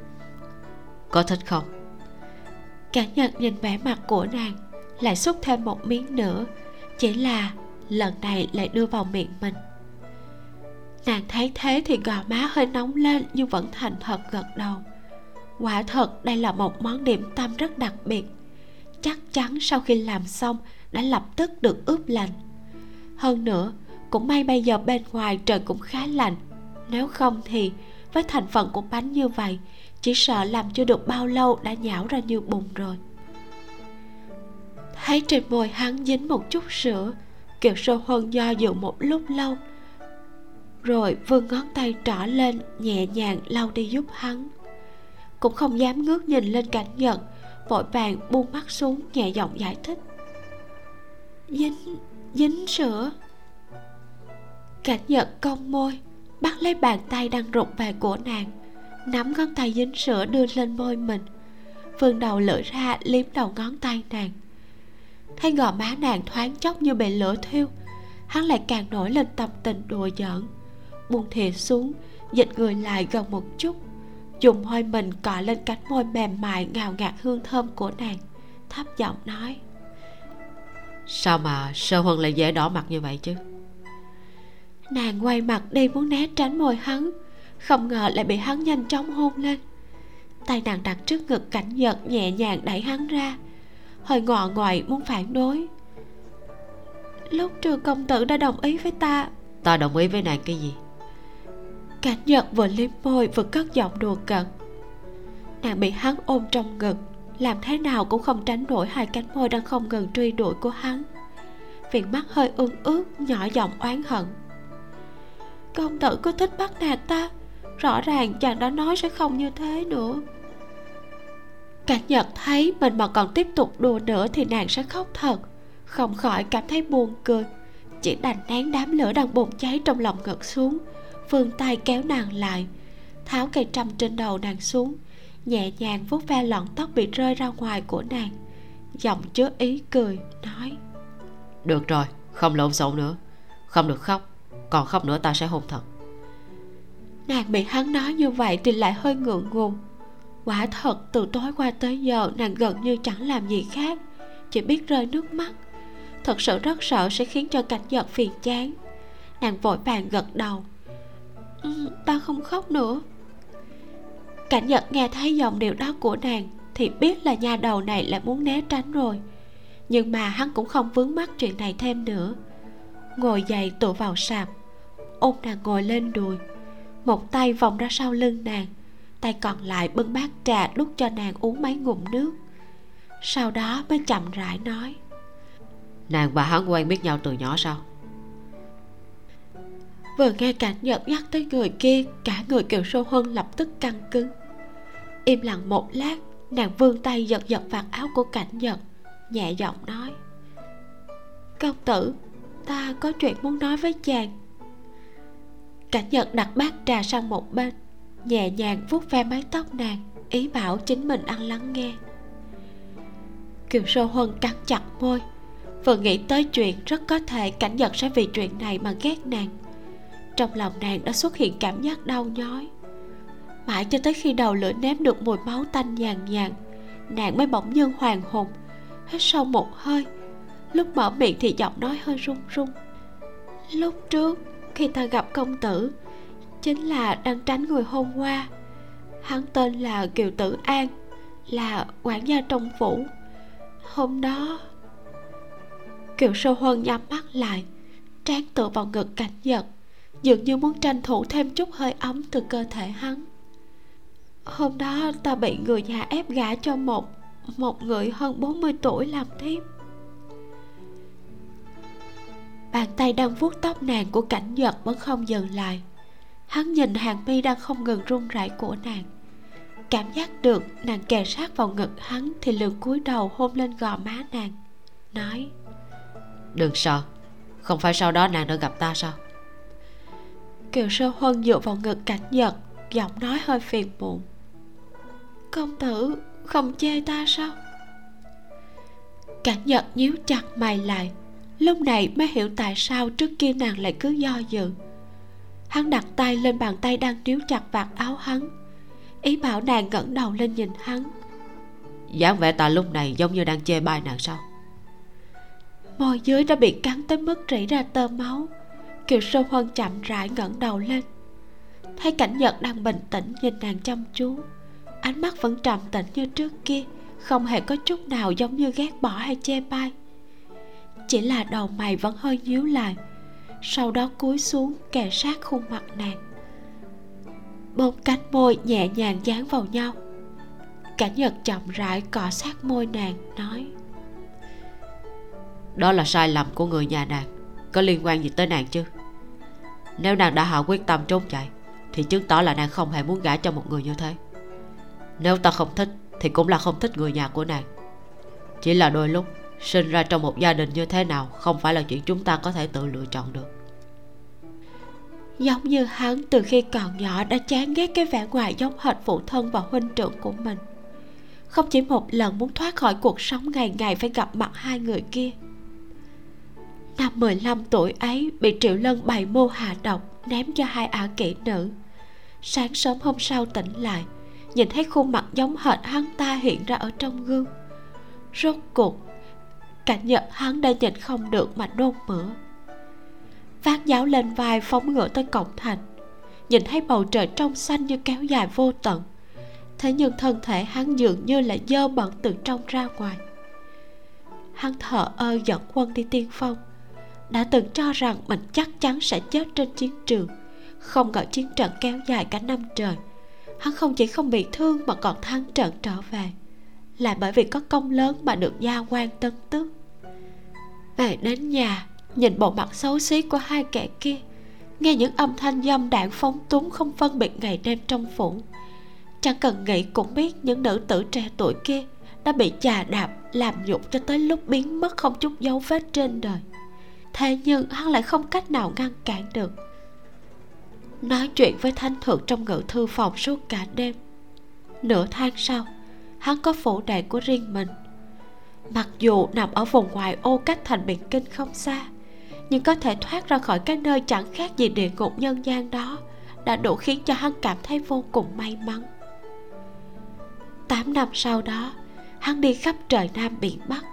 có thích không? Cả nhật nhìn vẻ mặt của nàng lại xúc thêm một miếng nữa. Chỉ là lần này lại đưa vào miệng mình. Nàng thấy thế thì gò má hơi nóng lên nhưng vẫn thành thật gật đầu. Quả thật đây là một món điểm tâm rất đặc biệt. Chắc chắn sau khi làm xong đã lập tức được ướp lạnh hơn nữa, cũng may bây giờ bên ngoài trời cũng khá lạnh. Nếu không thì với thành phần của bánh như vậy, chỉ sợ làm chưa được bao lâu đã nhão ra như bùn rồi thấy trên môi hắn dính một chút sữa kiều sơ huân do dự một lúc lâu. Rồi vươn ngón tay trỏ lên, nhẹ nhàng lau đi giúp hắn. Cũng không dám ngước nhìn lên cảnh nhận, vội vàng buông mắt xuống, nhẹ giọng giải thích. Dính dính sữa. Cảnh nhận cong môi, bắt lấy bàn tay đang rụt về của nàng, nắm ngón tay dính sữa đưa lên môi mình. Vươn đầu lưỡi ra, liếm đầu ngón tay nàng thấy gò má nàng thoáng chốc như bị lửa thiêu hắn lại càng nổi lên tâm tình đùa giỡn. Buông thìa xuống dịch người lại gần một chút dùng hơi mình cọ lên cánh môi mềm mại ngào ngạt hương thơm của nàng thấp giọng nói. Sao mà sơ huân lại dễ đỏ mặt như vậy chứ? Nàng quay mặt đi muốn né tránh môi hắn không ngờ lại bị hắn nhanh chóng hôn lên. Tay nàng đặt trước ngực cảnh giật nhẹ nhàng đẩy hắn ra hơi ngọ ngoại muốn phản đối. Lúc trường công tử đã đồng ý với ta. Ta đồng ý với nàng cái gì? Cảnh nhật vừa liếm môi vừa cất giọng đùa cợt. Nàng bị hắn ôm trong ngực làm thế nào cũng không tránh nổi hai cánh môi đang không ngừng truy đuổi của hắn. Viền mắt hơi ương ướt nhỏ giọng oán hận. Công tử cứ thích bắt nạt ta? Rõ ràng chàng đã nói sẽ không như thế nữa cảnh nhật thấy mình mà còn tiếp tục đùa nữa thì nàng sẽ khóc thật. Không khỏi cảm thấy buồn cười. Chỉ đành nén đám lửa đang bùng cháy trong lòng ngực xuống. Vươn tay kéo nàng lại. Tháo cây trâm trên đầu nàng xuống. Nhẹ nhàng vuốt ve lọn tóc bị rơi ra ngoài của nàng. Giọng chứa ý cười nói. Được rồi không lộn xộn nữa. Không được khóc còn khóc nữa ta sẽ hôn thật. Nàng bị hắn nói như vậy thì lại hơi ngượng ngùng quả thật từ tối qua tới giờ nàng gần như chẳng làm gì khác chỉ biết rơi nước mắt. Thật sự rất sợ sẽ khiến cho cảnh giật phiền chán. Nàng vội vàng gật đầu. Ừ, ta không khóc nữa. Cảnh giật nghe thấy giọng điệu đó của nàng thì biết là nhà đầu này lại muốn né tránh rồi. Nhưng mà hắn cũng không vướng mắc chuyện này thêm nữa. Ngồi dậy tựa vào sạp ôm nàng ngồi lên đùi. Một tay vòng ra sau lưng nàng tay còn lại bưng bát trà đút cho nàng uống mấy ngụm nước. Sau đó mới chậm rãi nói nàng và hắn quen biết nhau từ nhỏ sao? Vừa nghe cảnh nhật nhắc tới người kia cả người kiều sô huân lập tức căng cứng. Im lặng một lát nàng vươn tay giật giật vạt áo của cảnh nhật nhẹ giọng nói công tử ta có chuyện muốn nói với chàng. Cảnh nhật đặt bát trà sang một bên nhẹ nhàng vuốt ve mái tóc nàng, ý bảo chính mình ăn lắng nghe. Kiều sô huân cắn chặt môi, vừa nghĩ tới chuyện rất có thể cảnh nhật sẽ vì chuyện này mà ghét nàng. Trong lòng nàng đã xuất hiện cảm giác đau nhói. Mãi cho tới khi đầu lưỡi nếm được mùi máu tanh nhàn nhàn nàng mới bỗng nhiên hoàng hồn, hít sâu một hơi. Lúc mở miệng thì giọng nói hơi run run. Lúc trước, khi ta gặp công tử chính là đang tránh người hôm qua. Hắn tên là kiều tử an, là quản gia trong phủ. Hôm đó, kiều sâu huân nhắm mắt lại, trán tựa vào ngực cảnh giật dường như muốn tranh thủ thêm chút hơi ấm từ cơ thể hắn. Hôm đó ta bị người nhà ép gả cho một một người hơn 40 tuổi làm thiếp. Bàn tay đang vuốt tóc nàng của cảnh giật vẫn không dừng lại hắn nhìn hàng mi đang không ngừng run rẩy của nàng. Cảm giác được nàng kề sát vào ngực hắn thì lường cúi đầu hôn lên gò má nàng nói đừng sợ không phải sau đó nàng đã gặp ta sao? Kiều sơ huân dựa vào ngực cảnh giật giọng nói hơi phiền muộn. Công tử không chê ta sao? Cảnh giật nhíu chặt mày lại lúc này mới hiểu tại sao trước kia nàng lại cứ do dự hắn đặt tay lên bàn tay đang níu chặt vạt áo hắn. Ý bảo nàng ngẩng đầu lên nhìn hắn. Dáng vẻ ta lúc này giống như đang chê bai nàng sao? Môi dưới đã bị cắn tới mức rỉ ra tơ máu. Kiều sơ huân chậm rãi ngẩng đầu lên. Thấy cảnh nhật đang bình tĩnh nhìn nàng chăm chú. Ánh mắt vẫn trầm tĩnh như trước kia không hề có chút nào giống như ghét bỏ hay chê bai. Chỉ là đầu mày vẫn hơi nhíu lại sau đó cúi xuống kề sát khuôn mặt nàng. Bông cánh môi nhẹ nhàng dán vào nhau. Cảnh nhật chậm rãi cọ sát môi nàng, nói, đó là sai lầm của người nhà nàng. Có liên quan gì tới nàng chứ? Nếu nàng đã hạ quyết tâm trốn chạy, thì chứng tỏ là nàng không hề muốn gả cho một người như thế. Nếu ta không thích, thì cũng là không thích người nhà của nàng. Chỉ là đôi lúc sinh ra trong một gia đình như thế nào không phải là chuyện chúng ta có thể tự lựa chọn được. Giống như hắn từ khi còn nhỏ đã chán ghét cái vẻ ngoài giống hệt phụ thân và huynh trưởng của mình. Không chỉ một lần muốn thoát khỏi cuộc sống ngày ngày phải gặp mặt hai người kia. Năm 15 tuổi ấy bị triệu lân bày mưu hạ độc, ném cho hai ả kỹ nữ. Sáng sớm hôm sau tỉnh lại, nhìn thấy khuôn mặt giống hệt hắn ta hiện ra ở trong gương. Rốt cuộc cảnh nhật hắn đã nhịn không được mà nôn mửa. Vác giáo lên vai phóng ngựa tới cổng thành. Nhìn thấy bầu trời trong xanh như kéo dài vô tận. Thế nhưng thân thể hắn dường như là dơ bẩn từ trong ra ngoài. Hắn thở ơ dẫn quân đi tiên phong. Đã từng cho rằng mình chắc chắn sẽ chết trên chiến trường, không ngờ chiến trận kéo dài cả năm trời. Hắn không chỉ không bị thương mà còn thắng trận trở về. Là bởi vì có công lớn mà được gia quan tân tước về đến nhà, nhìn bộ mặt xấu xí của hai kẻ kia, nghe những âm thanh dâm đạn phóng túng không phân biệt ngày đêm trong phủ. Chẳng cần nghĩ cũng biết những nữ tử trẻ tuổi kia đã bị chà đạp, làm nhục cho tới lúc biến mất không chút dấu vết trên đời. Thế nhưng hắn lại không cách nào ngăn cản được. Nói chuyện với thanh thượng trong ngự thư phòng suốt cả đêm. Nửa tháng sau, hắn có phủ đệ của riêng mình mặc dù nằm ở vùng ngoại ô cách thành biển kinh không xa, nhưng có thể thoát ra khỏi cái nơi chẳng khác gì địa ngục nhân gian đó, đã đủ khiến cho hắn cảm thấy vô cùng may mắn. Tám năm sau đó, hắn đi khắp trời nam biển bắc,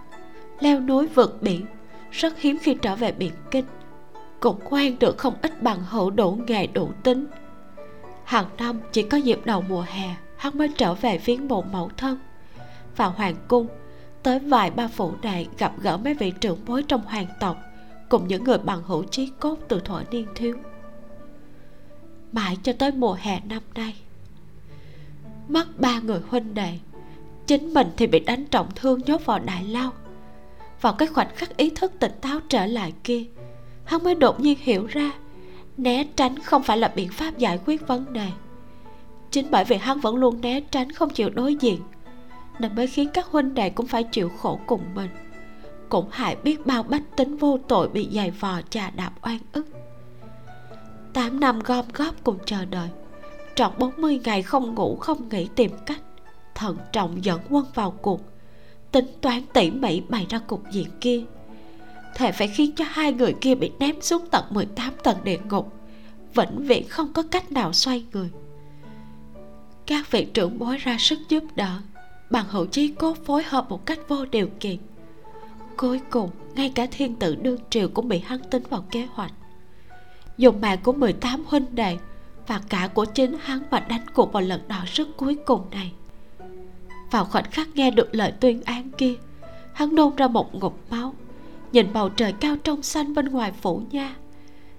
leo núi vượt biển, rất hiếm khi trở về biển kinh, cũng quen được không ít bằng hữu đủ nghề đủ tính. Hàng năm chỉ có dịp đầu mùa hè, hắn mới trở về viếng mộ mẫu thân vào hoàng cung tới vài ba phủ đệ gặp gỡ mấy vị trưởng bối trong hoàng tộc, cùng những người bằng hữu chí cốt từ thuở niên thiếu. Mãi cho tới mùa hè năm nay mất ba người huynh đệ, chính mình thì bị đánh trọng thương nhốt vào đại lao. Vào cái khoảnh khắc ý thức tỉnh táo trở lại kia, hắn mới đột nhiên hiểu ra, né tránh không phải là biện pháp giải quyết vấn đề. Chính bởi vì hắn vẫn luôn né tránh không chịu đối diện nên mới khiến các huynh đệ cũng phải chịu khổ cùng mình. Cũng hại biết bao bách tính vô tội bị giày vò chà đạp oan ức. Tám năm gom góp cùng chờ đợi, trọn 40 ngày không ngủ, không nghỉ tìm cách, thận trọng dẫn quân vào cuộc, tính toán tỉ mỉ bày ra cục diện kia. Thề phải khiến cho hai người kia bị ném xuống tận 18 tầng địa ngục, vĩnh viễn không có cách nào xoay người. Các vị trưởng bối ra sức giúp đỡ bằng hữu chí cốt phối hợp một cách vô điều kiện. Cuối cùng, ngay cả thiên tử đương triều cũng bị hắn tính vào kế hoạch. Dùng mạng của 18 huynh đệ và cả của chính hắn mà đánh cuộc vào lần đỏ sức cuối cùng này. Vào khoảnh khắc nghe được lời tuyên án kia, hắn nôn ra một ngụm máu. Nhìn bầu trời cao trong xanh bên ngoài phủ nha,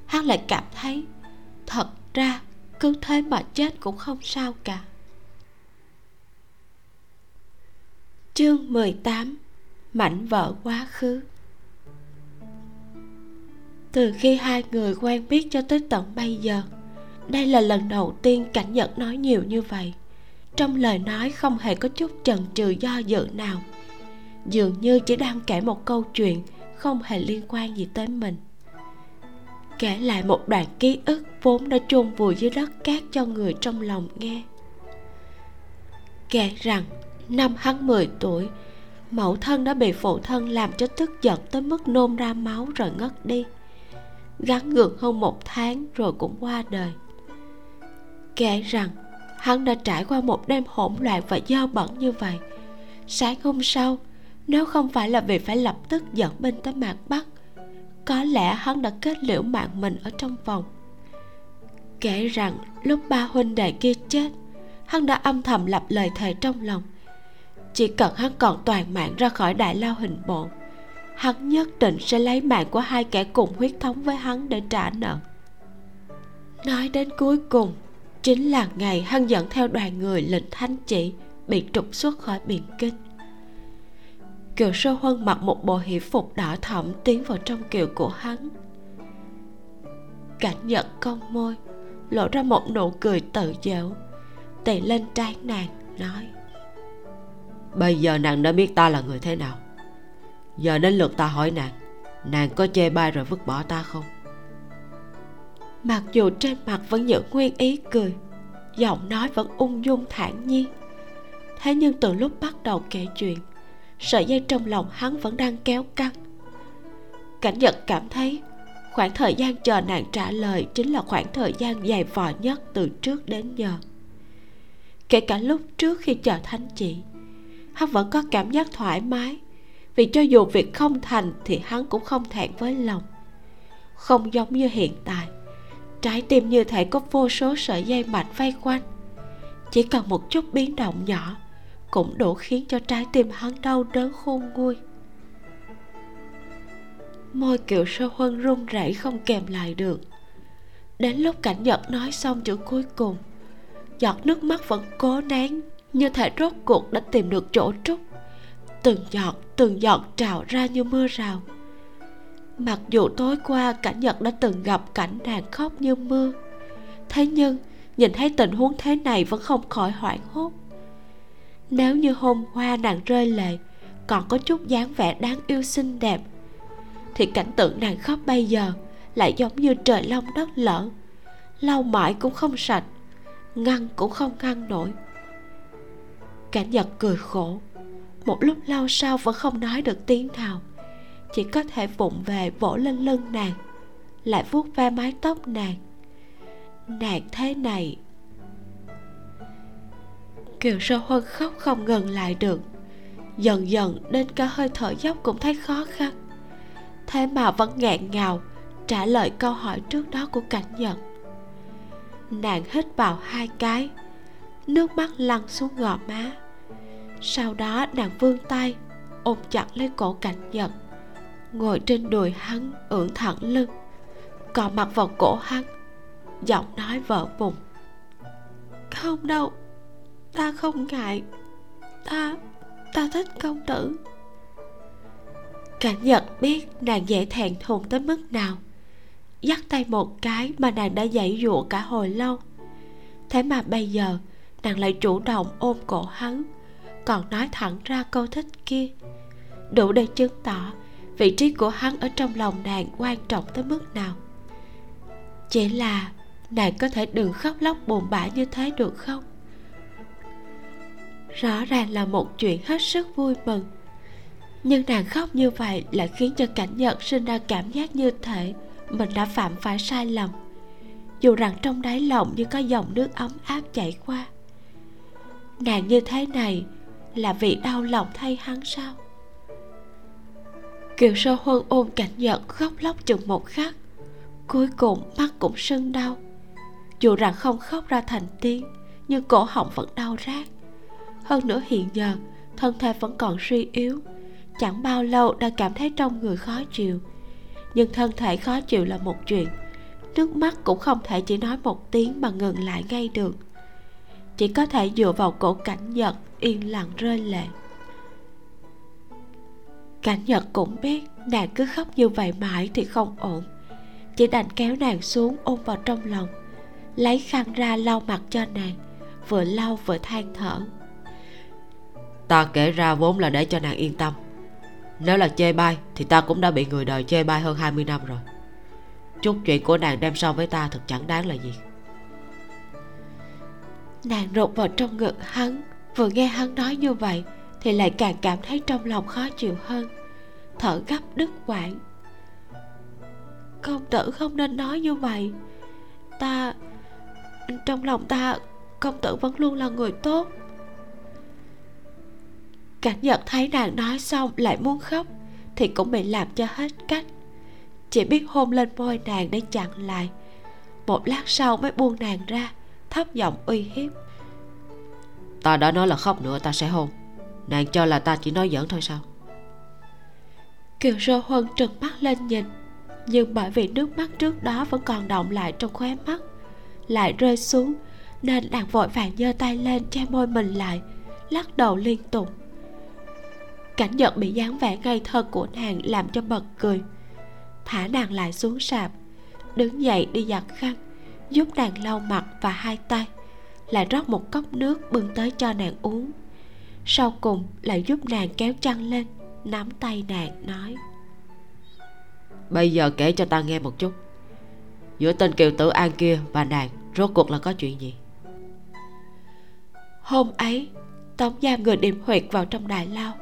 hắn lại cảm thấy thật ra cứ thế mà chết cũng không sao cả. Chương 18 mảnh vỡ quá khứ. Từ khi hai người quen biết cho tới tận bây giờ, đây là lần đầu tiên cảnh nhật nói nhiều như vậy. Trong lời nói không hề có chút chần chừ do dự nào. Dường như chỉ đang kể một câu chuyện không hề liên quan gì tới mình. Kể lại một đoạn ký ức vốn đã chôn vùi dưới đất cát cho người trong lòng nghe. Kể rằng năm hắn 10 tuổi, mẫu thân đã bị phụ thân làm cho tức giận tới mức nôn ra máu rồi ngất đi. Gắn gượng hơn một tháng rồi cũng qua đời. Kể rằng, hắn đã trải qua một đêm hỗn loạn và dơ bẩn như vậy. Sáng hôm sau, nếu không phải là vì phải lập tức dẫn binh tới mạc bắc, có lẽ hắn đã kết liễu mạng mình ở trong phòng. kể rằng, lúc ba huynh đệ kia chết, hắn đã âm thầm lập lời thề trong lòng chỉ cần hắn còn toàn mạng ra khỏi đại lao hình bộ, hắn nhất định sẽ lấy mạng của hai kẻ cùng huyết thống với hắn để trả nợ. Nói đến cuối cùng, chính là ngày hắn dẫn theo đoàn người lệnh thanh chỉ bị trục xuất khỏi biển kinh. Kiều sơ huân mặc một bộ hỷ phục đỏ thẫm tiến vào trong kiều của hắn. Cảnh nhận cong môi, lộ ra một nụ cười tự giễu tỳ lên trán nàng, nói bây giờ nàng đã biết ta là người thế nào. Giờ đến lượt ta hỏi nàng nàng có chê bai rồi vứt bỏ ta không? Mặc dù trên mặt vẫn giữ nguyên ý cười, giọng nói vẫn ung dung thản nhiên. Thế nhưng từ lúc bắt đầu kể chuyện, sợi dây trong lòng hắn vẫn đang kéo căng. Cảnh nhật cảm thấy khoảng thời gian chờ nàng trả lời chính là khoảng thời gian dài vò nhất từ trước đến giờ. Kể cả lúc trước khi chờ thánh chỉ hắn vẫn có cảm giác thoải mái. Vì cho dù việc không thành thì hắn cũng không thẹn với lòng. Không giống như hiện tại. Trái tim như thể có vô số sợi dây mạch vây quanh. Chỉ cần một chút biến động nhỏ cũng đủ khiến cho trái tim hắn đau đớn khôn nguôi. Môi kiều sơ huân run rẩy không kèm lại được. Đến lúc cảnh nhật nói xong chữ cuối cùng, giọt nước mắt vẫn cố nén như thể rốt cuộc đã tìm được chỗ trút từng giọt từng giọt trào ra như mưa rào. Mặc dù tối qua cảnh nhật đã từng gặp cảnh nàng khóc như mưa, thế nhưng nhìn thấy tình huống thế này vẫn không khỏi hoảng hốt. Nếu như hôm qua nàng rơi lệ, còn có chút dáng vẻ đáng yêu xinh đẹp, thì cảnh tượng nàng khóc bây giờ lại giống như trời long đất lở. Lau mãi cũng không sạch, ngăn cũng không ngăn nổi cảnh giật cười khổ. Một lúc lâu sau vẫn không nói được tiếng nào. Chỉ có thể vụng về vỗ lên lưng nàng, lại vuốt ve mái tóc nàng. Nàng thế này. Kiều sơ huân khóc không ngừng lại được. Dần dần đến cả hơi thở dốc cũng thấy khó khăn. Thế mà vẫn nghẹn ngào, trả lời câu hỏi trước đó của cảnh nhật nàng hít vào hai cái, nước mắt lăn xuống gò má sau đó nàng vươn tay, ôm chặt lấy cổ cảnh nhật ngồi trên đùi hắn ưỡn thẳng lưng, cọ mặt vào cổ hắn, giọng nói vỡ bụng không đâu, ta không ngại. Ta ta thích công tử. Cảnh nhật biết nàng dễ thẹn thùng tới mức nào. Dắt tay một cái mà nàng đã dãy dụa cả hồi lâu. Thế mà bây giờ, nàng lại chủ động ôm cổ hắn còn nói thẳng ra câu thích kia. Đủ để chứng tỏ vị trí của hắn ở trong lòng nàng quan trọng tới mức nào. Chỉ là nàng có thể đừng khóc lóc buồn bã như thế được không? Rõ ràng là một chuyện hết sức vui mừng. Nhưng nàng khóc như vậy lại khiến cho cảnh nhật sinh ra cảm giác như thể mình đã phạm phải sai lầm. Dù rằng trong đáy lòng như có dòng nước ấm áp chảy qua. Nàng như thế này là vì đau lòng thay hắn sao? Kiều sơ huân ôm cảnh nhật khóc lóc chừng một khắc, cuối cùng mắt cũng sưng đau. Dù rằng không khóc ra thành tiếng, nhưng cổ họng vẫn đau rát. Hơn nữa hiện giờ, thân thể vẫn còn suy yếu, chẳng bao lâu đã cảm thấy trong người khó chịu. Nhưng thân thể khó chịu là một chuyện, nước mắt cũng không thể chỉ nói một tiếng mà ngừng lại ngay được chỉ có thể dựa vào cổ cảnh nhật yên lặng rơi lệ. Cảnh nhật cũng biết nàng cứ khóc như vậy mãi thì không ổn. Chỉ đành kéo nàng xuống ôm vào trong lòng, lấy khăn ra lau mặt cho nàng, vừa lau vừa than thở. Ta kể ra vốn là để cho nàng yên tâm. Nếu là chê bai thì ta cũng đã bị người đời chê bai hơn 20 năm rồi. Chút chuyện của nàng đem so với ta thật chẳng đáng là gì nàng rụt vào trong ngực hắn, vừa nghe hắn nói như vậy thì lại càng cảm thấy trong lòng khó chịu hơn. Thở gấp đứt quãng. Công tử không nên nói như vậy. Ta, trong lòng ta, công tử vẫn luôn là người tốt. Cảnh nhật thấy nàng nói xong lại muốn khóc thì cũng bị làm cho hết cách. Chỉ biết hôn lên môi nàng để chặn lại. Một lát sau mới buông nàng ra thấp giọng uy hiếp. Ta đã nói là khóc nữa, ta sẽ hôn. Nàng cho là ta chỉ nói giỡn thôi sao? Kiều sơ huân trừng mắt lên nhìn, nhưng bởi vì nước mắt trước đó vẫn còn động lại trong khóe mắt, lại rơi xuống, nên nàng vội vàng giơ tay lên che môi mình lại, lắc đầu liên tục. Cảnh nhật bị dáng vẻ ngây thơ của nàng làm cho bật cười. Thả nàng lại xuống sạp, đứng dậy đi giặt khăn giúp nàng lau mặt và hai tay lại rót một cốc nước bưng tới cho nàng uống. Sau cùng lại giúp nàng kéo chăn lên nắm tay nàng nói. Bây giờ kể cho ta nghe một chút. Giữa tên kiều tử an kia và nàng rốt cuộc là có chuyện gì? Hôm ấy tống giam người điểm huyệt vào trong đại lao.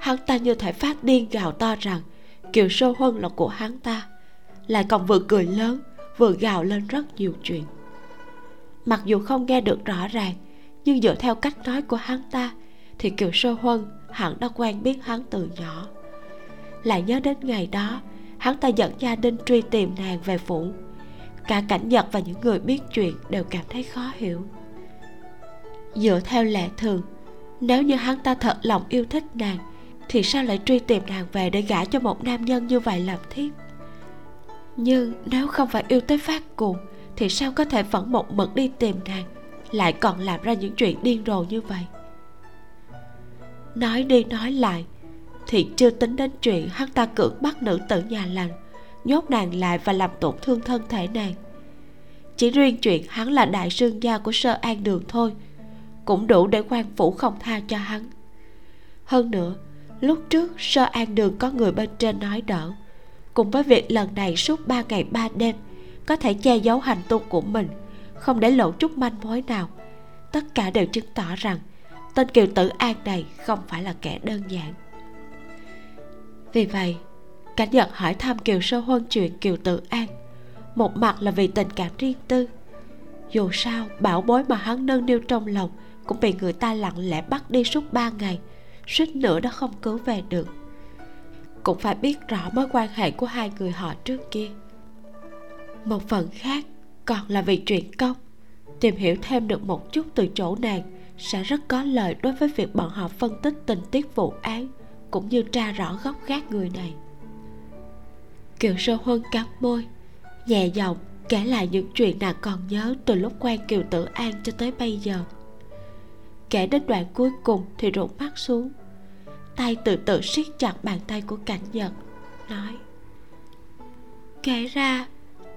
Hắn ta như thể phát điên gào to rằng kiều sô huân là của hắn ta. Lại còn vừa cười lớn vừa gào lên rất nhiều chuyện. Mặc dù không nghe được rõ ràng, nhưng dựa theo cách nói của hắn ta, thì kiều sơ huân hẳn đã quen biết hắn từ nhỏ. Lại nhớ đến ngày đó, hắn ta dẫn gia đình truy tìm nàng về phủ. Cả cảnh nhật và những người biết chuyện đều cảm thấy khó hiểu. Dựa theo lệ thường, nếu như hắn ta thật lòng yêu thích nàng, thì sao lại truy tìm nàng về để gả cho một nam nhân như vậy làm thiếp? Nhưng nếu không phải yêu tới phát cuồng, thì sao có thể vẫn một mực đi tìm nàng, lại còn làm ra những chuyện điên rồ như vậy? Nói đi nói lại, thì chưa tính đến chuyện hắn ta cưỡng bắt nữ tử nhà lành, nhốt nàng lại và làm tổn thương thân thể nàng. Chỉ riêng chuyện hắn là đại sương gia của sơ an đường thôi, cũng đủ để quan phủ không tha cho hắn. Hơn nữa, lúc trước sơ an đường có người bên trên nói đỡ cùng với việc lần này suốt ba ngày ba đêm, có thể che giấu hành tung của mình, không để lộ chút manh mối nào. Tất cả đều chứng tỏ rằng, tên kiều tử an này không phải là kẻ đơn giản. Vì vậy, cảnh nhật hỏi thăm kiều sơ huân chuyện kiều tử an, một mặt là vì tình cảm riêng tư. Dù sao, bảo bối mà hắn nâng niu trong lòng cũng bị người ta lặng lẽ bắt đi suốt ba ngày, suýt nữa đã không cứu về được cũng phải biết rõ mối quan hệ của hai người họ trước kia. Một phần khác còn là vì chuyện công. Tìm hiểu thêm được một chút từ chỗ nàng sẽ rất có lợi đối với việc bọn họ phân tích tình tiết vụ án cũng như tra rõ gốc gác người này. Kiều sơ huân cắn môi, nhẹ giọng kể lại những chuyện nàng còn nhớ từ lúc quen kiều tử an cho tới bây giờ. Kể đến đoạn cuối cùng thì rụt mắt xuống tay từ từ siết chặt bàn tay của cảnh nhật nói, kể ra,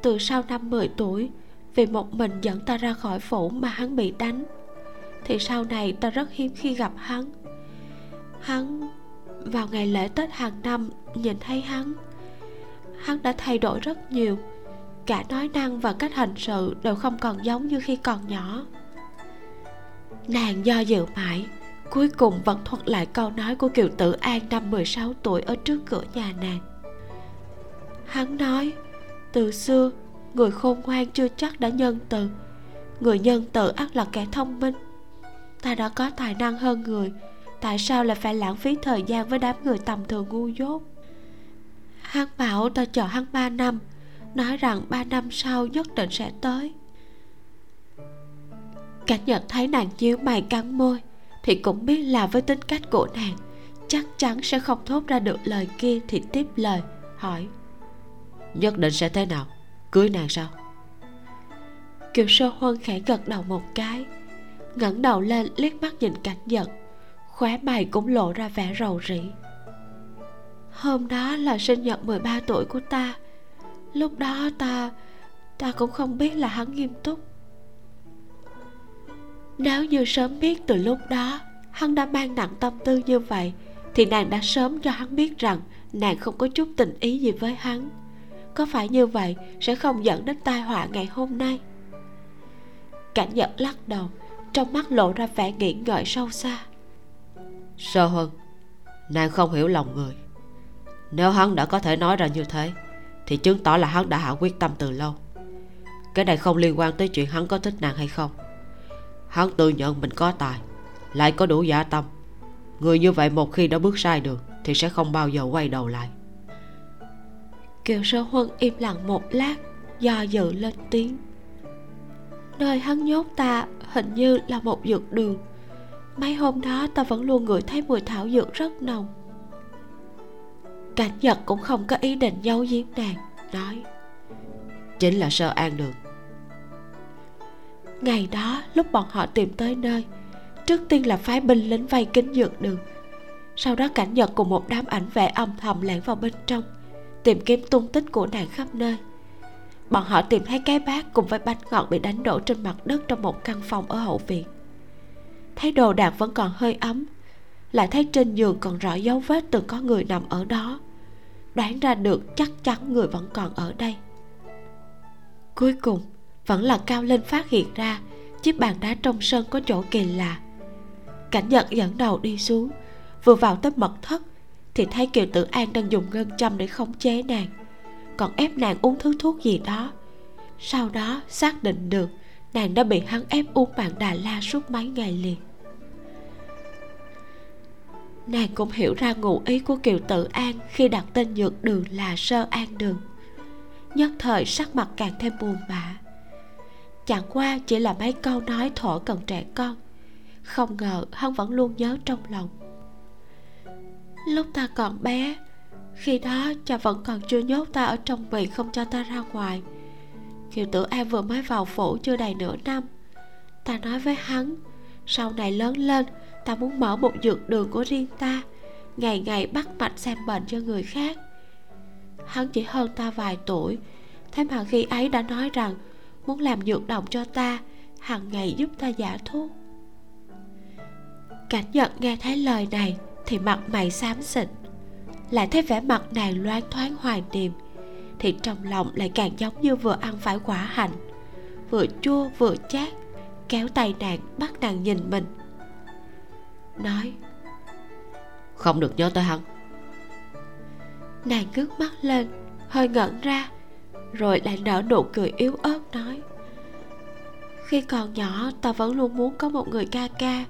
từ sau năm 10 tuổi, vì một mình dẫn ta ra khỏi phủ mà hắn bị đánh, thì sau này ta rất hiếm khi gặp hắn. Hắn, vào ngày lễ tết hàng năm, nhìn thấy hắn hắn đã thay đổi rất nhiều, cả nói năng và cách hành sự đều không còn giống như khi còn nhỏ. Nàng do dự mãi cuối cùng vẫn thuật lại câu nói của kiều tử an năm 16 tuổi ở trước cửa nhà nàng. Hắn nói, từ xưa, người khôn ngoan chưa chắc đã nhân từ. Người nhân từ ắt là kẻ thông minh. Ta đã có tài năng hơn người. Tại sao lại phải lãng phí thời gian với đám người tầm thường ngu dốt? Hắn bảo ta chờ hắn ba năm, nói rằng ba năm sau nhất định sẽ tới. Cảnh nhật thấy nàng nhíu mày cắn môi thì cũng biết là với tính cách của nàng chắc chắn sẽ không thốt ra được lời kia thì tiếp lời hỏi. Nhất định sẽ thế nào? Cưới nàng sao? Kiều sơ huân khẽ gật đầu một cái ngẩng đầu lên liếc mắt nhìn cảnh giật khóe mày cũng lộ ra vẻ rầu rĩ. Hôm đó là sinh nhật 13 tuổi của ta lúc đó ta ta cũng không biết là hắn nghiêm túc nếu như sớm biết từ lúc đó, hắn đã mang nặng tâm tư như vậy, thì nàng đã sớm cho hắn biết rằng nàng không có chút tình ý gì với hắn. Có phải như vậy sẽ không dẫn đến tai họa ngày hôm nay? Cảnh nhật lắc đầu, trong mắt lộ ra vẻ nghĩ ngợi sâu xa. Sơ hơn nàng không hiểu lòng người. Nếu hắn đã có thể nói ra như thế, thì chứng tỏ là hắn đã hạ quyết tâm từ lâu. Cái này không liên quan tới chuyện hắn có thích nàng hay không hắn tự nhận mình có tài lại có đủ giả tâm. Người như vậy một khi đã bước sai đường thì sẽ không bao giờ quay đầu lại. Kiều sơ huân im lặng một lát do dự lên tiếng. Nơi hắn nhốt ta hình như là một dược đường. Mấy hôm đó ta vẫn luôn ngửi thấy mùi thảo dược rất nồng. Cảnh nhật cũng không có ý định giấu giếm nàng nói. Chính là sơ an đường ngày đó, lúc bọn họ tìm tới nơi, trước tiên là phái binh lính vây kín dược đường. Sau đó cảnh nhật cùng một đám ảnh vệ âm thầm lẻn vào bên trong, tìm kiếm tung tích của nàng khắp nơi. Bọn họ tìm thấy cái bát cùng với bánh ngọt bị đánh đổ trên mặt đất trong một căn phòng ở hậu viện. Thấy đồ đạc vẫn còn hơi ấm, lại thấy trên giường còn rõ dấu vết từng có người nằm ở đó. Đoán ra được chắc chắn người vẫn còn ở đây. Cuối cùng vẫn là cao lên phát hiện ra, chiếc bàn đá trong sân có chỗ kỳ lạ. Cảnh nhật dẫn đầu đi xuống, vừa vào tới mật thất, thì thấy kiều tử an đang dùng ngân châm để khống chế nàng. Còn ép nàng uống thứ thuốc gì đó. Sau đó, xác định được, nàng đã bị hắn ép uống bàn đà la suốt mấy ngày liền. Nàng cũng hiểu ra ngụ ý của kiều tử an khi đặt tên dược đường là sơ an đường. Nhất thời sắc mặt càng thêm buồn bã chẳng qua chỉ là mấy câu nói thổ cần trẻ con. Không ngờ hắn vẫn luôn nhớ trong lòng. Lúc ta còn bé, khi đó cha vẫn còn chưa nhốt ta ở trong bì không cho ta ra ngoài. Kiều tử an vừa mới vào phủ chưa đầy nửa năm. Ta nói với hắn, sau này lớn lên, ta muốn mở một dược đường của riêng ta, ngày ngày bắt mạch xem bệnh cho người khác. Hắn chỉ hơn ta vài tuổi, thế mà khi ấy đã nói rằng muốn làm dược đồng cho ta hàng ngày giúp ta giả thuốc cảnh nhật nghe thấy lời này thì mặt mày xám xịt lại thấy vẻ mặt nàng loáng thoáng hoài niệm thì trong lòng lại càng giống như vừa ăn phải quả hạnh vừa chua vừa chát kéo tay nàng bắt nàng nhìn mình. Nói không được nhớ tới hắn. Nàng ngước mắt lên hơi ngẩn ra rồi lại nở nụ cười yếu ớt nói, khi còn nhỏ, ta vẫn luôn muốn có một người ca ca,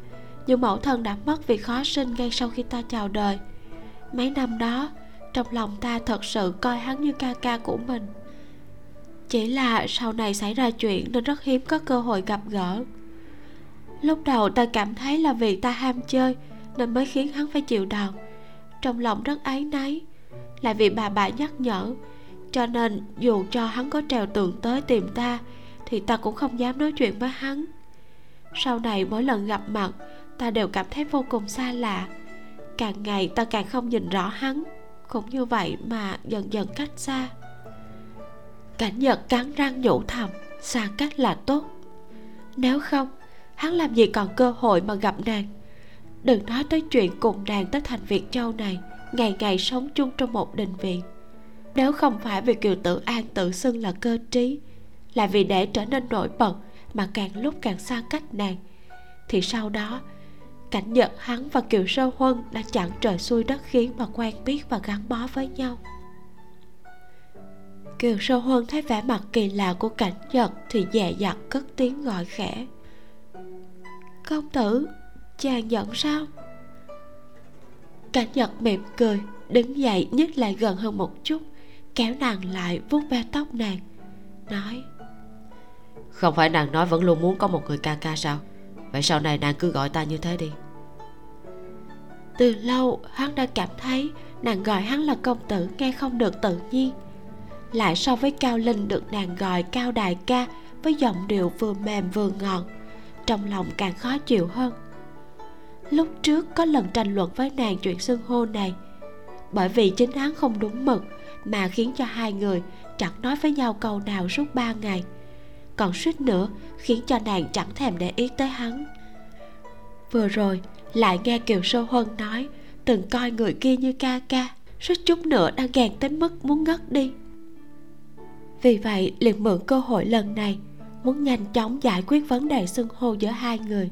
nhưng mẫu thân đã mất vì khó sinh ngay sau khi ta chào đời. Mấy năm đó, trong lòng ta thật sự coi hắn như ca ca của mình. Chỉ là sau này xảy ra chuyện nên rất hiếm có cơ hội gặp gỡ. Lúc đầu ta cảm thấy là vì ta ham chơi nên mới khiến hắn phải chịu đòn. Trong lòng rất áy náy lại vì bà bà nhắc nhở cho nên, dù cho hắn có trèo tường tới tìm ta, thì ta cũng không dám nói chuyện với hắn. Sau này mỗi lần gặp mặt, ta đều cảm thấy vô cùng xa lạ. Càng ngày ta càng không nhìn rõ hắn. Cũng như vậy mà dần dần cách xa. Cảnh nhật cắn răng nhủ thầm, xa cách là tốt. Nếu không, hắn làm gì còn cơ hội mà gặp nàng? Đừng nói tới chuyện cùng nàng tới thành việt châu này, ngày ngày sống chung trong một đình viện nếu không phải vì kiều tử an tự xưng là cơ trí, là vì để trở nên nổi bật mà càng lúc càng xa cách nàng, thì sau đó, cảnh nhật hắn và kiều sơ huân đã chẳng trời xuôi đất khiến mà quen biết và gắn bó với nhau. Kiều sơ huân thấy vẻ mặt kỳ lạ của cảnh nhật thì dè dặt cất tiếng gọi khẽ. Công tử, chàng giận sao? Cảnh nhật mỉm cười, đứng dậy nhích lại gần hơn một chút kéo nàng lại vuốt ve tóc nàng nói không phải nàng nói vẫn luôn muốn có một người ca ca sao? Vậy sau này nàng cứ gọi ta như thế đi. Từ lâu hắn đã cảm thấy nàng gọi hắn là công tử nghe không được tự nhiên. Lại so với cao linh được nàng gọi cao đại ca với giọng điệu vừa mềm vừa ngọt trong lòng càng khó chịu hơn. Lúc trước có lần tranh luận với nàng chuyện xưng hô này bởi vì chính hắn không đúng mực mà khiến cho hai người chẳng nói với nhau câu nào suốt ba ngày. Còn suýt nữa khiến cho nàng chẳng thèm để ý tới hắn. Vừa rồi, lại nghe kiều sơ huân nói, từng coi người kia như ca ca, suýt chút nữa đang gàn tới mức muốn ngất đi. Vì vậy, liền mượn cơ hội lần này, muốn nhanh chóng giải quyết vấn đề xưng hô giữa hai người.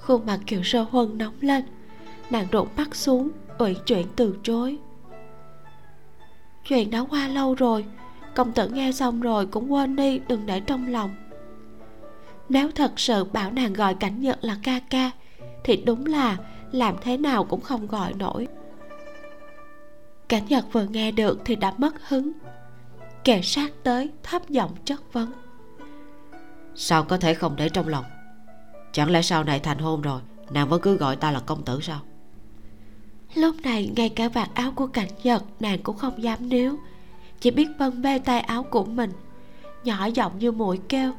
Khuôn mặt kiều sơ huân nóng lên, nàng rụt mắt xuống ủy chuyển từ chối chuyện đã qua lâu rồi. Công tử nghe xong rồi cũng quên đi, đừng để trong lòng. Nếu thật sự bảo nàng gọi cảnh nhật là ca ca, thì đúng là làm thế nào cũng không gọi nổi. Cảnh nhật vừa nghe được thì đã mất hứng. Kề sát tới, thấp giọng chất vấn. Sao có thể không để trong lòng? Chẳng lẽ sau này thành hôn rồi, nàng vẫn cứ gọi ta là công tử sao? Lúc này ngay cả vạt áo của cảnh nhật nàng cũng không dám níu. Chỉ biết vân bê tay áo của mình, nhỏ giọng như mũi kêu.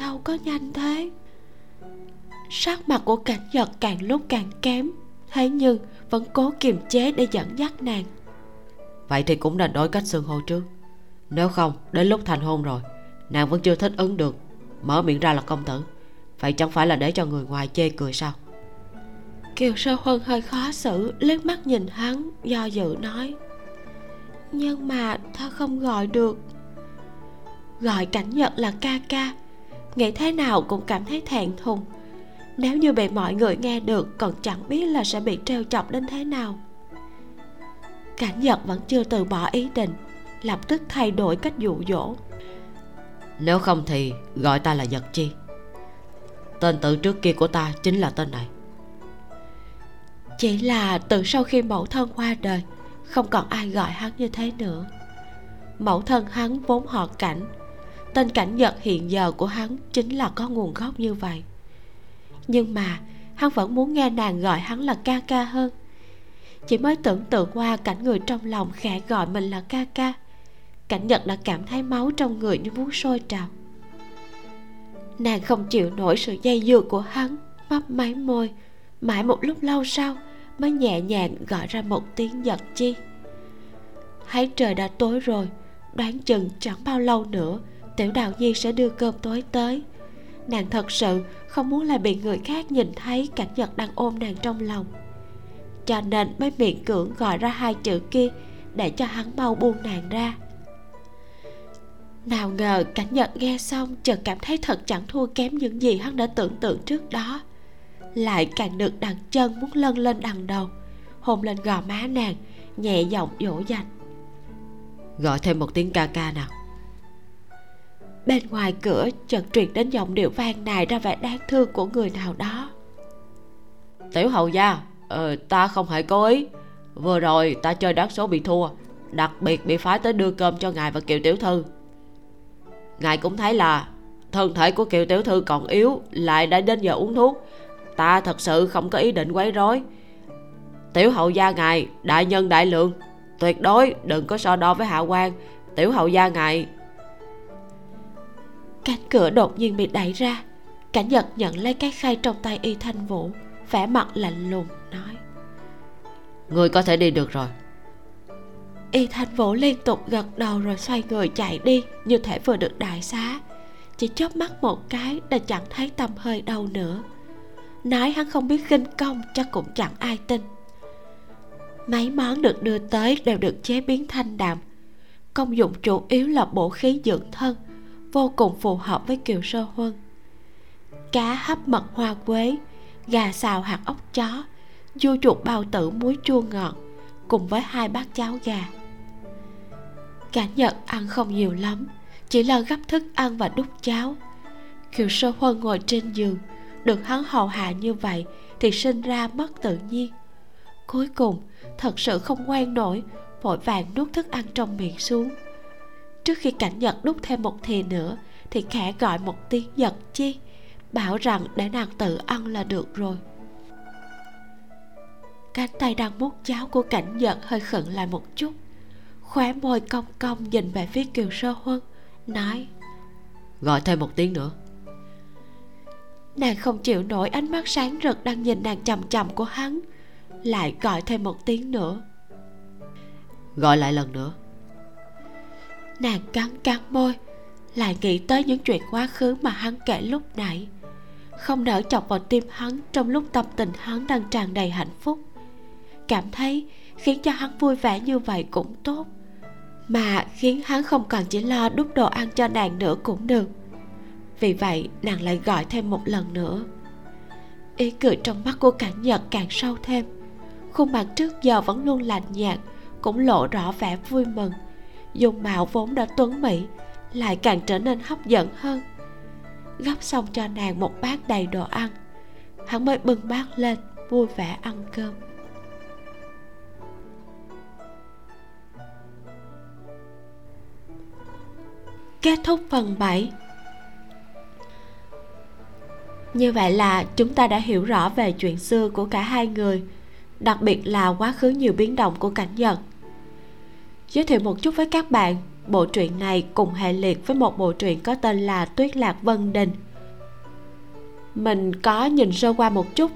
Đâu có nhanh thế. Sắc mặt của cảnh nhật càng lúc càng kém, thế nhưng vẫn cố kiềm chế để dẫn dắt nàng. Vậy thì cũng nên đổi cách xương hô trước. Nếu không, đến lúc thành hôn rồi, nàng vẫn chưa thích ứng được. Mở miệng ra là công tử. Vậy chẳng phải là để cho người ngoài chê cười sao? Kiều sơ huân hơi khó xử, liếc mắt nhìn hắn, do dự nói. Nhưng mà ta không gọi được. Gọi cảnh nhật là ca ca, nghĩ thế nào cũng cảm thấy thẹn thùng. Nếu như bị mọi người nghe được, còn chẳng biết là sẽ bị trêu chọc đến thế nào. Cảnh nhật vẫn chưa từ bỏ ý định, lập tức thay đổi cách dụ dỗ. Nếu không thì gọi ta là nhật chi? Tên tự trước kia của ta chính là tên này chỉ là từ sau khi mẫu thân qua đời, không còn ai gọi hắn như thế nữa. Mẫu thân hắn vốn họ cảnh, tên cảnh nhật hiện giờ của hắn chính là có nguồn gốc như vậy. Nhưng mà, hắn vẫn muốn nghe nàng gọi hắn là ca ca hơn. Chỉ mới tưởng tượng qua cảnh người trong lòng khẽ gọi mình là ca ca, cảnh nhật đã cảm thấy máu trong người như muốn sôi trào. Nàng không chịu nổi sự dây dưa của hắn, mấp máy môi, mãi một lúc lâu sau mới nhẹ nhàng gọi ra một tiếng giật chi. Thấy trời đã tối rồi, đoán chừng chẳng bao lâu nữa, tiểu đào nhi sẽ đưa cơm tối tới. Nàng thật sự không muốn lại bị người khác nhìn thấy cảnh nhật đang ôm nàng trong lòng. Cho nên mới miệng cưỡng gọi ra hai chữ kia để cho hắn mau buông nàng ra. Nào ngờ cảnh nhật nghe xong chợt cảm thấy thật chẳng thua kém những gì hắn đã tưởng tượng trước đó lại càng được đặt chân muốn lân lên đằng đầu. Hôn lên gò má nàng nhẹ giọng dỗ dành. Gọi thêm một tiếng ca ca nào. Bên ngoài cửa chợt truyền đến giọng điệu vang nài ra vẻ đáng thương của người nào đó. Tiểu hầu gia ờ, ta không hề cố ý. Vừa rồi ta chơi đắt số bị thua đặc biệt bị phái tới đưa cơm cho ngài và kiều tiểu thư. Ngài cũng thấy là thân thể của kiều tiểu thư còn yếu lại đã đến giờ uống thuốc ta thật sự không có ý định quấy rối. Tiểu hậu gia ngài đại nhân đại lượng tuyệt đối đừng có so đo với hạ quan. Tiểu hậu gia ngài. Cánh cửa đột nhiên bị đẩy ra. Cảnh nhật nhận lấy cái khay trong tay y thanh vũ vẻ mặt lạnh lùng nói. Người có thể đi được rồi. Y thanh vũ liên tục gật đầu rồi xoay người chạy đi như thể vừa được đại xá. Chỉ chớp mắt một cái đã chẳng thấy tầm hơi đâu nữa nói hắn không biết khinh công, chắc cũng chẳng ai tin. Mấy món được đưa tới đều được chế biến thanh đạm. Công dụng chủ yếu là bổ khí dưỡng thân, vô cùng phù hợp với kiều sơ huân. Cá hấp mật hoa quế, gà xào hạt ốc chó du chuột bao tử muối chua ngọt, cùng với hai bát cháo gà. Cả nhật ăn không nhiều lắm, chỉ là gấp thức ăn và đút cháo. Kiều sơ huân ngồi trên giường được hắn hầu hạ như vậy thì sinh ra mất tự nhiên. Cuối cùng, thật sự không ngoan nổi, vội vàng nuốt thức ăn trong miệng xuống. Trước khi cảnh nhật đút thêm một thìa nữa, thì khẽ gọi một tiếng nhật chi, bảo rằng để nàng tự ăn là được rồi. Cánh tay đang mút cháo của cảnh nhật hơi khẩn lại một chút, khóe môi cong cong nhìn về phía kiều sơ huân, nói, gọi thêm một tiếng nữa nàng không chịu nổi ánh mắt sáng rực đang nhìn nàng chằm chằm của hắn lại gọi thêm một tiếng nữa. Gọi lại lần nữa. Nàng cắn cắn môi lại nghĩ tới những chuyện quá khứ mà hắn kể lúc nãy. Không nỡ chọc vào tim hắn trong lúc tâm tình hắn đang tràn đầy hạnh phúc. Cảm thấy khiến cho hắn vui vẻ như vậy cũng tốt mà khiến hắn không cần chỉ lo đút đồ ăn cho nàng nữa cũng được vì vậy, nàng lại gọi thêm một lần nữa. Ý cười trong mắt của cảnh nhật càng sâu thêm. Khuôn mặt trước giờ vẫn luôn lạnh nhạt, cũng lộ rõ vẻ vui mừng. Dùng mạo vốn đã tuấn mỹ, lại càng trở nên hấp dẫn hơn. Gấp xong cho nàng một bát đầy đồ ăn, hắn mới bưng bát lên, vui vẻ ăn cơm. Kết thúc phần 7 như vậy là chúng ta đã hiểu rõ về chuyện xưa của cả hai người, đặc biệt là quá khứ nhiều biến động của cảnh nhật. Giới thiệu một chút với các bạn, bộ truyện này cùng hệ liệt với một bộ truyện có tên là tuyết lạc vân đình. Mình có nhìn sơ qua một chút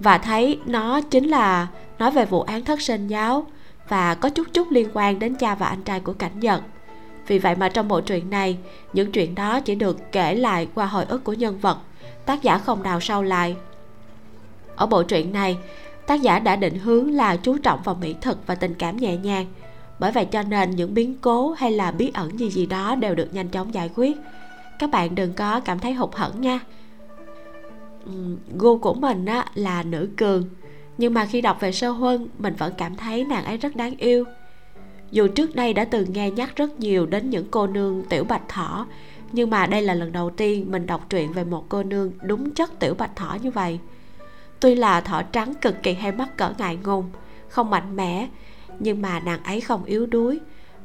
và thấy nó chính là nói về vụ án thất sinh giáo và có chút chút liên quan đến cha và anh trai của cảnh nhật. Vì vậy mà trong bộ truyện này, những chuyện đó chỉ được kể lại qua hồi ức của nhân vật tác giả không đào sâu lại. Ở bộ truyện này tác giả đã định hướng là chú trọng vào mỹ thực và tình cảm nhẹ nhàng bởi vậy cho nên những biến cố hay là bí ẩn gì gì đó đều được nhanh chóng giải quyết. Các bạn đừng có cảm thấy hụt hẫng nha. Gu của mình á, là nữ cường nhưng mà khi đọc về sơ huân mình vẫn cảm thấy nàng ấy rất đáng yêu. Dù trước đây đã từng nghe nhắc rất nhiều đến những cô nương tiểu bạch thỏ nhưng mà đây là lần đầu tiên mình đọc truyện về một cô nương đúng chất tiểu bạch thỏ như vậy. Tuy là thỏ trắng cực kỳ hay mắc cỡ ngại ngùng, không mạnh mẽ, nhưng mà nàng ấy không yếu đuối.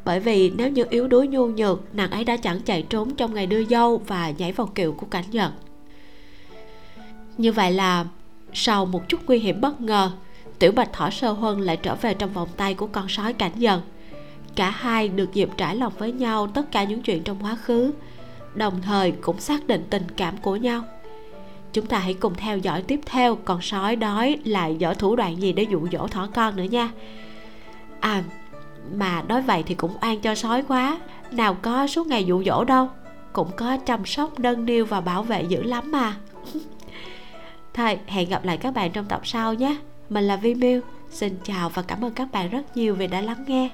Bởi vì nếu như yếu đuối nhu nhược, nàng ấy đã chẳng chạy trốn trong ngày đưa dâu và nhảy vào kiệu của cảnh nhật như vậy là sau một chút nguy hiểm bất ngờ, tiểu bạch thỏ sơ huân lại trở về trong vòng tay của con sói cảnh nhật cả hai được dịp trải lòng với nhau tất cả những chuyện trong quá khứ đồng thời cũng xác định tình cảm của nhau. Chúng ta hãy cùng theo dõi tiếp theo con sói đói lại dở thủ đoạn gì để dụ dỗ thỏ con nữa nha. À mà nói vậy thì cũng oan cho sói quá. Nào có suốt ngày dụ dỗ đâu, cũng có chăm sóc, nâng niu và bảo vệ dữ lắm mà. Thôi, hẹn gặp lại các bạn trong tập sau nhé. Mình là vi miu xin chào và cảm ơn các bạn rất nhiều vì đã lắng nghe.